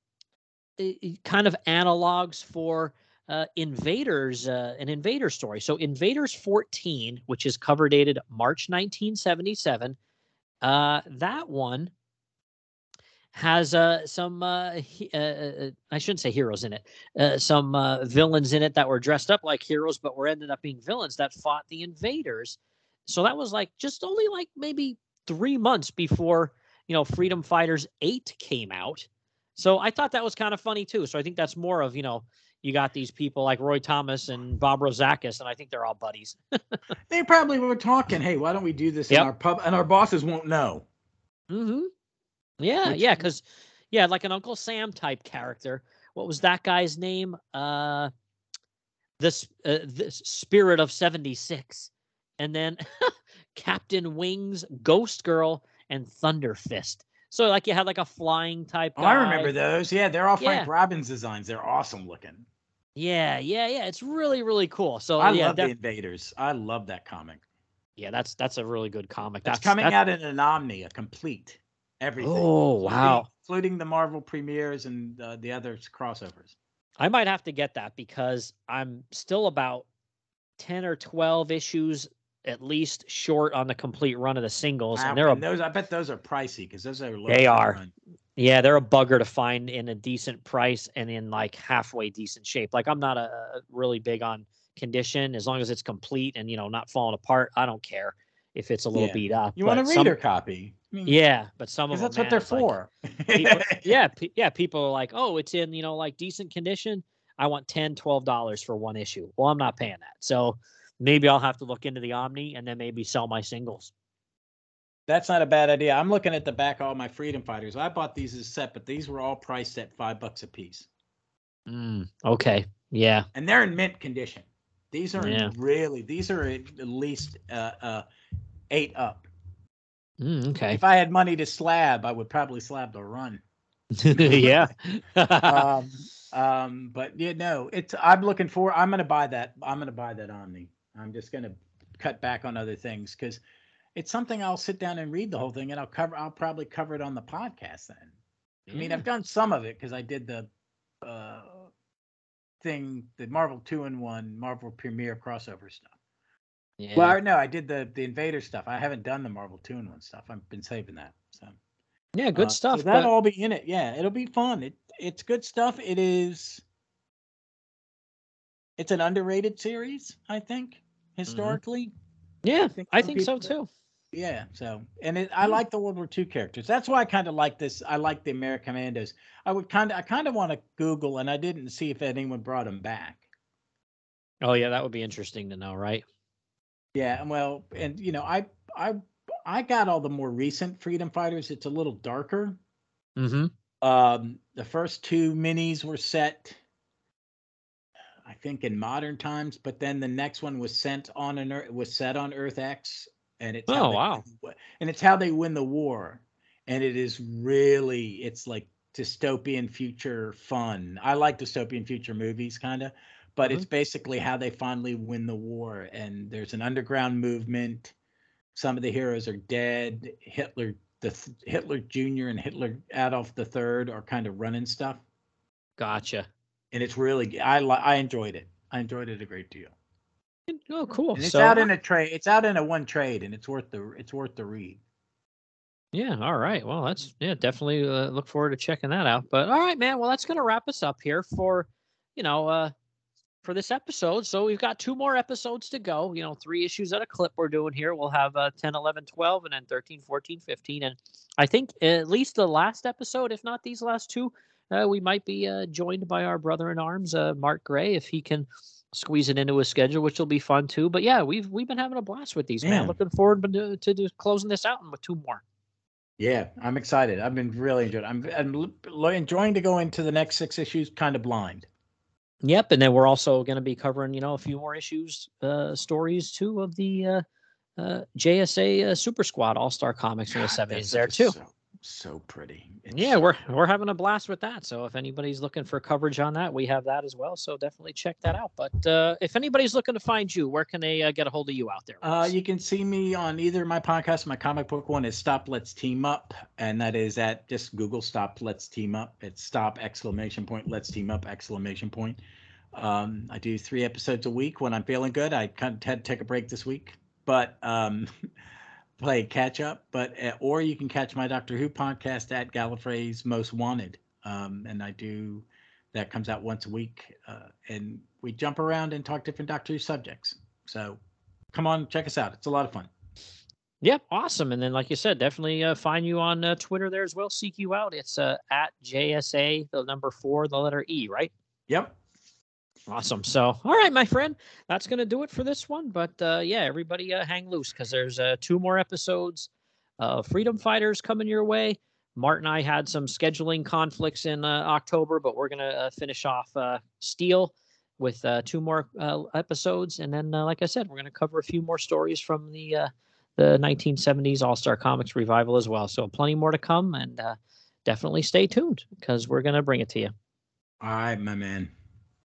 kind of analogs for uh, invaders uh, an invader story so invaders 14 which is cover dated march 1977 uh, that one has uh, some uh, he- uh, uh, I shouldn't say heroes in it. Uh, some uh, villains in it that were dressed up like heroes, but were ended up being villains that fought the invaders. So that was like just only like maybe three months before you know Freedom Fighters Eight came out. So I thought that was kind of funny too. So I think that's more of you know you got these people like Roy Thomas and Bob Rozakis, and I think they're all buddies. They probably were talking. Hey, why don't we do this Yep. in our pub? And our bosses won't know. Mm-hmm. Yeah, Which- yeah, because yeah, like an Uncle Sam type character. What was that guy's name? Uh, this uh, the Spirit of seventy six, and then Captain Wings, Ghost Girl, and Thunder Fist. So like you had like a flying type. Oh, I remember those. Yeah, they're all Frank Yeah. Robbins designs. They're awesome looking. Yeah, yeah, yeah. It's really really cool. So I yeah, love the Invaders. I love that comic. yeah, that's that's a really good comic. That's That's coming that's, out in an Omni, a complete everything. Oh wow. including the Marvel premieres and uh, the other crossovers. I might have to get that because I'm still about 10 or 12 issues at least short on the complete run of the singles, Wow, and they're a those. I bet those are pricey because those are. They are. run. Yeah, they're a bugger to find in a decent price and in like halfway decent shape. Like I'm not a really big on condition as long as it's complete and you know not falling apart. I don't care if it's a little Yeah. beat up. You want a but some- reader copy? I mean, Yeah, but some of them, that's what man, they're it's like- for. people, yeah, pe- yeah. People are like, oh, it's in you know like decent condition. I want 10 dollars for one issue. Well, I'm not paying that. So maybe I'll have to look into the Omni and then maybe sell my singles. That's not a bad idea. I'm looking at the back of all my Freedom Fighters. I bought these as a set, but these were all priced at five bucks a piece, Mm, okay. Yeah. and they're in mint condition. These are Yeah. really. These are at least uh, uh, eight up. Mm, okay. If I had money to slab, I would probably slab the run. yeah. um, um, but yeah, no, it's. I'm looking for. I'm gonna buy that. I'm gonna buy that Omni. I'm just gonna cut back on other things because it's something I'll sit down and read the whole thing, and I'll cover. I'll probably cover it on the podcast then. I mean, I've done some of it because I did the uh, thing, the Marvel two in one, Marvel Premiere crossover stuff. yeah. Well, I- no, I did the the Invader stuff. I haven't done the Marvel two in one stuff. I've been saving that. So yeah, good uh, stuff. So that'll but- all be in it. Yeah, it'll be fun. It it's good stuff. It is. It's an underrated series, I think, historically. yeah, think I think so too. Yeah. So, and it, I like the World War II characters. That's why I kind of like this. I like the American Commandos. I would kind of, I kind of want to Google, and I didn't see if anyone brought them back. Oh yeah, that would be interesting to know, right? Yeah, well, and you know, I, I, I got all the more recent Freedom Fighters. It's a little darker. Mm-hmm. Um, the first two minis were set, I think, in modern times, but then the next one was sent on an Earth, was set on Earth X, and it's how Oh, they wow. win- and it's how they win the war, and it is really it's like dystopian future fun. I like dystopian future movies, kind of, but mm-hmm. it's basically how they finally win the war, and there's an underground movement. Some of the heroes are dead. Hitler the Hitler Jr. and Hitler Adolf the Third are kind of running stuff, Gotcha. and it's really I I enjoyed it. I enjoyed it a great deal. Oh, cool. And it's so, out in a trade. It's out in a one trade, and it's worth the it's worth the read. yeah. All right. Well, that's yeah. Definitely uh, look forward to checking that out. But all right, man. Well, that's gonna wrap us up here for, you know, uh, for this episode. So we've got two more episodes to go. You know, three issues at a clip we're doing here. We'll have uh, 10, 11, 12, and then 13, 14, 15. And I think at least the last episode, if not these last two, uh, we might be uh, joined by our brother in arms, uh, Mark Gray, if he can squeeze it into his schedule, which will be fun too. But yeah, we've we've been having a blast with these, man. Yeah. Looking forward to, to, to closing this out and with two more. Yeah, I'm excited. I've been really enjoying. I'm I'm enjoying to go into the next six issues kind of blind. Yep, and then we're also going to be covering, you know, a few more issues, uh, stories too of the uh, uh, JSA uh, Super Squad All Star Comics from the seventies there too. So, so pretty. It's Yeah, we're we're having a blast with that. So if anybody's looking for coverage on that, we have that as well. So definitely check that out. But uh, if anybody's looking to find you, where can they uh, get a hold of you out there? Uh, you can see me on either my podcast. My comic book one is Stop Let's Team Up, and that is at just Google Stop Let's Team Up. It's Stop exclamation point Let's Team Up exclamation point. Um, I do three episodes a week when I'm feeling good. I kind of had to take a break this week, but um, play catch up. But uh, or you can catch my Doctor Who podcast at Gallifrey's Most Wanted, um, and I do that comes out once a week, uh, and we jump around and talk different Doctor Who subjects. So come on, check us out. It's a lot of fun. Yep, awesome. And then, like you said, definitely uh, find you on uh, Twitter there as well. Seek you out. It's uh, at JSA, the number four, the letter E, right? Yep. Awesome. So, all right, my friend, that's going to do it for this one. But uh, yeah, everybody uh, hang loose because there's uh, two more episodes of Freedom Fighters coming your way. Mart and I had some scheduling conflicts in uh, October, but we're going to uh, finish off uh, Steel with uh, two more episodes. And then, like I said, we're going to cover a few more stories from the uh, the 1970s All Star Comics revival as well. So, plenty more to come. And uh, definitely stay tuned because we're going to bring it to you. All right, my man.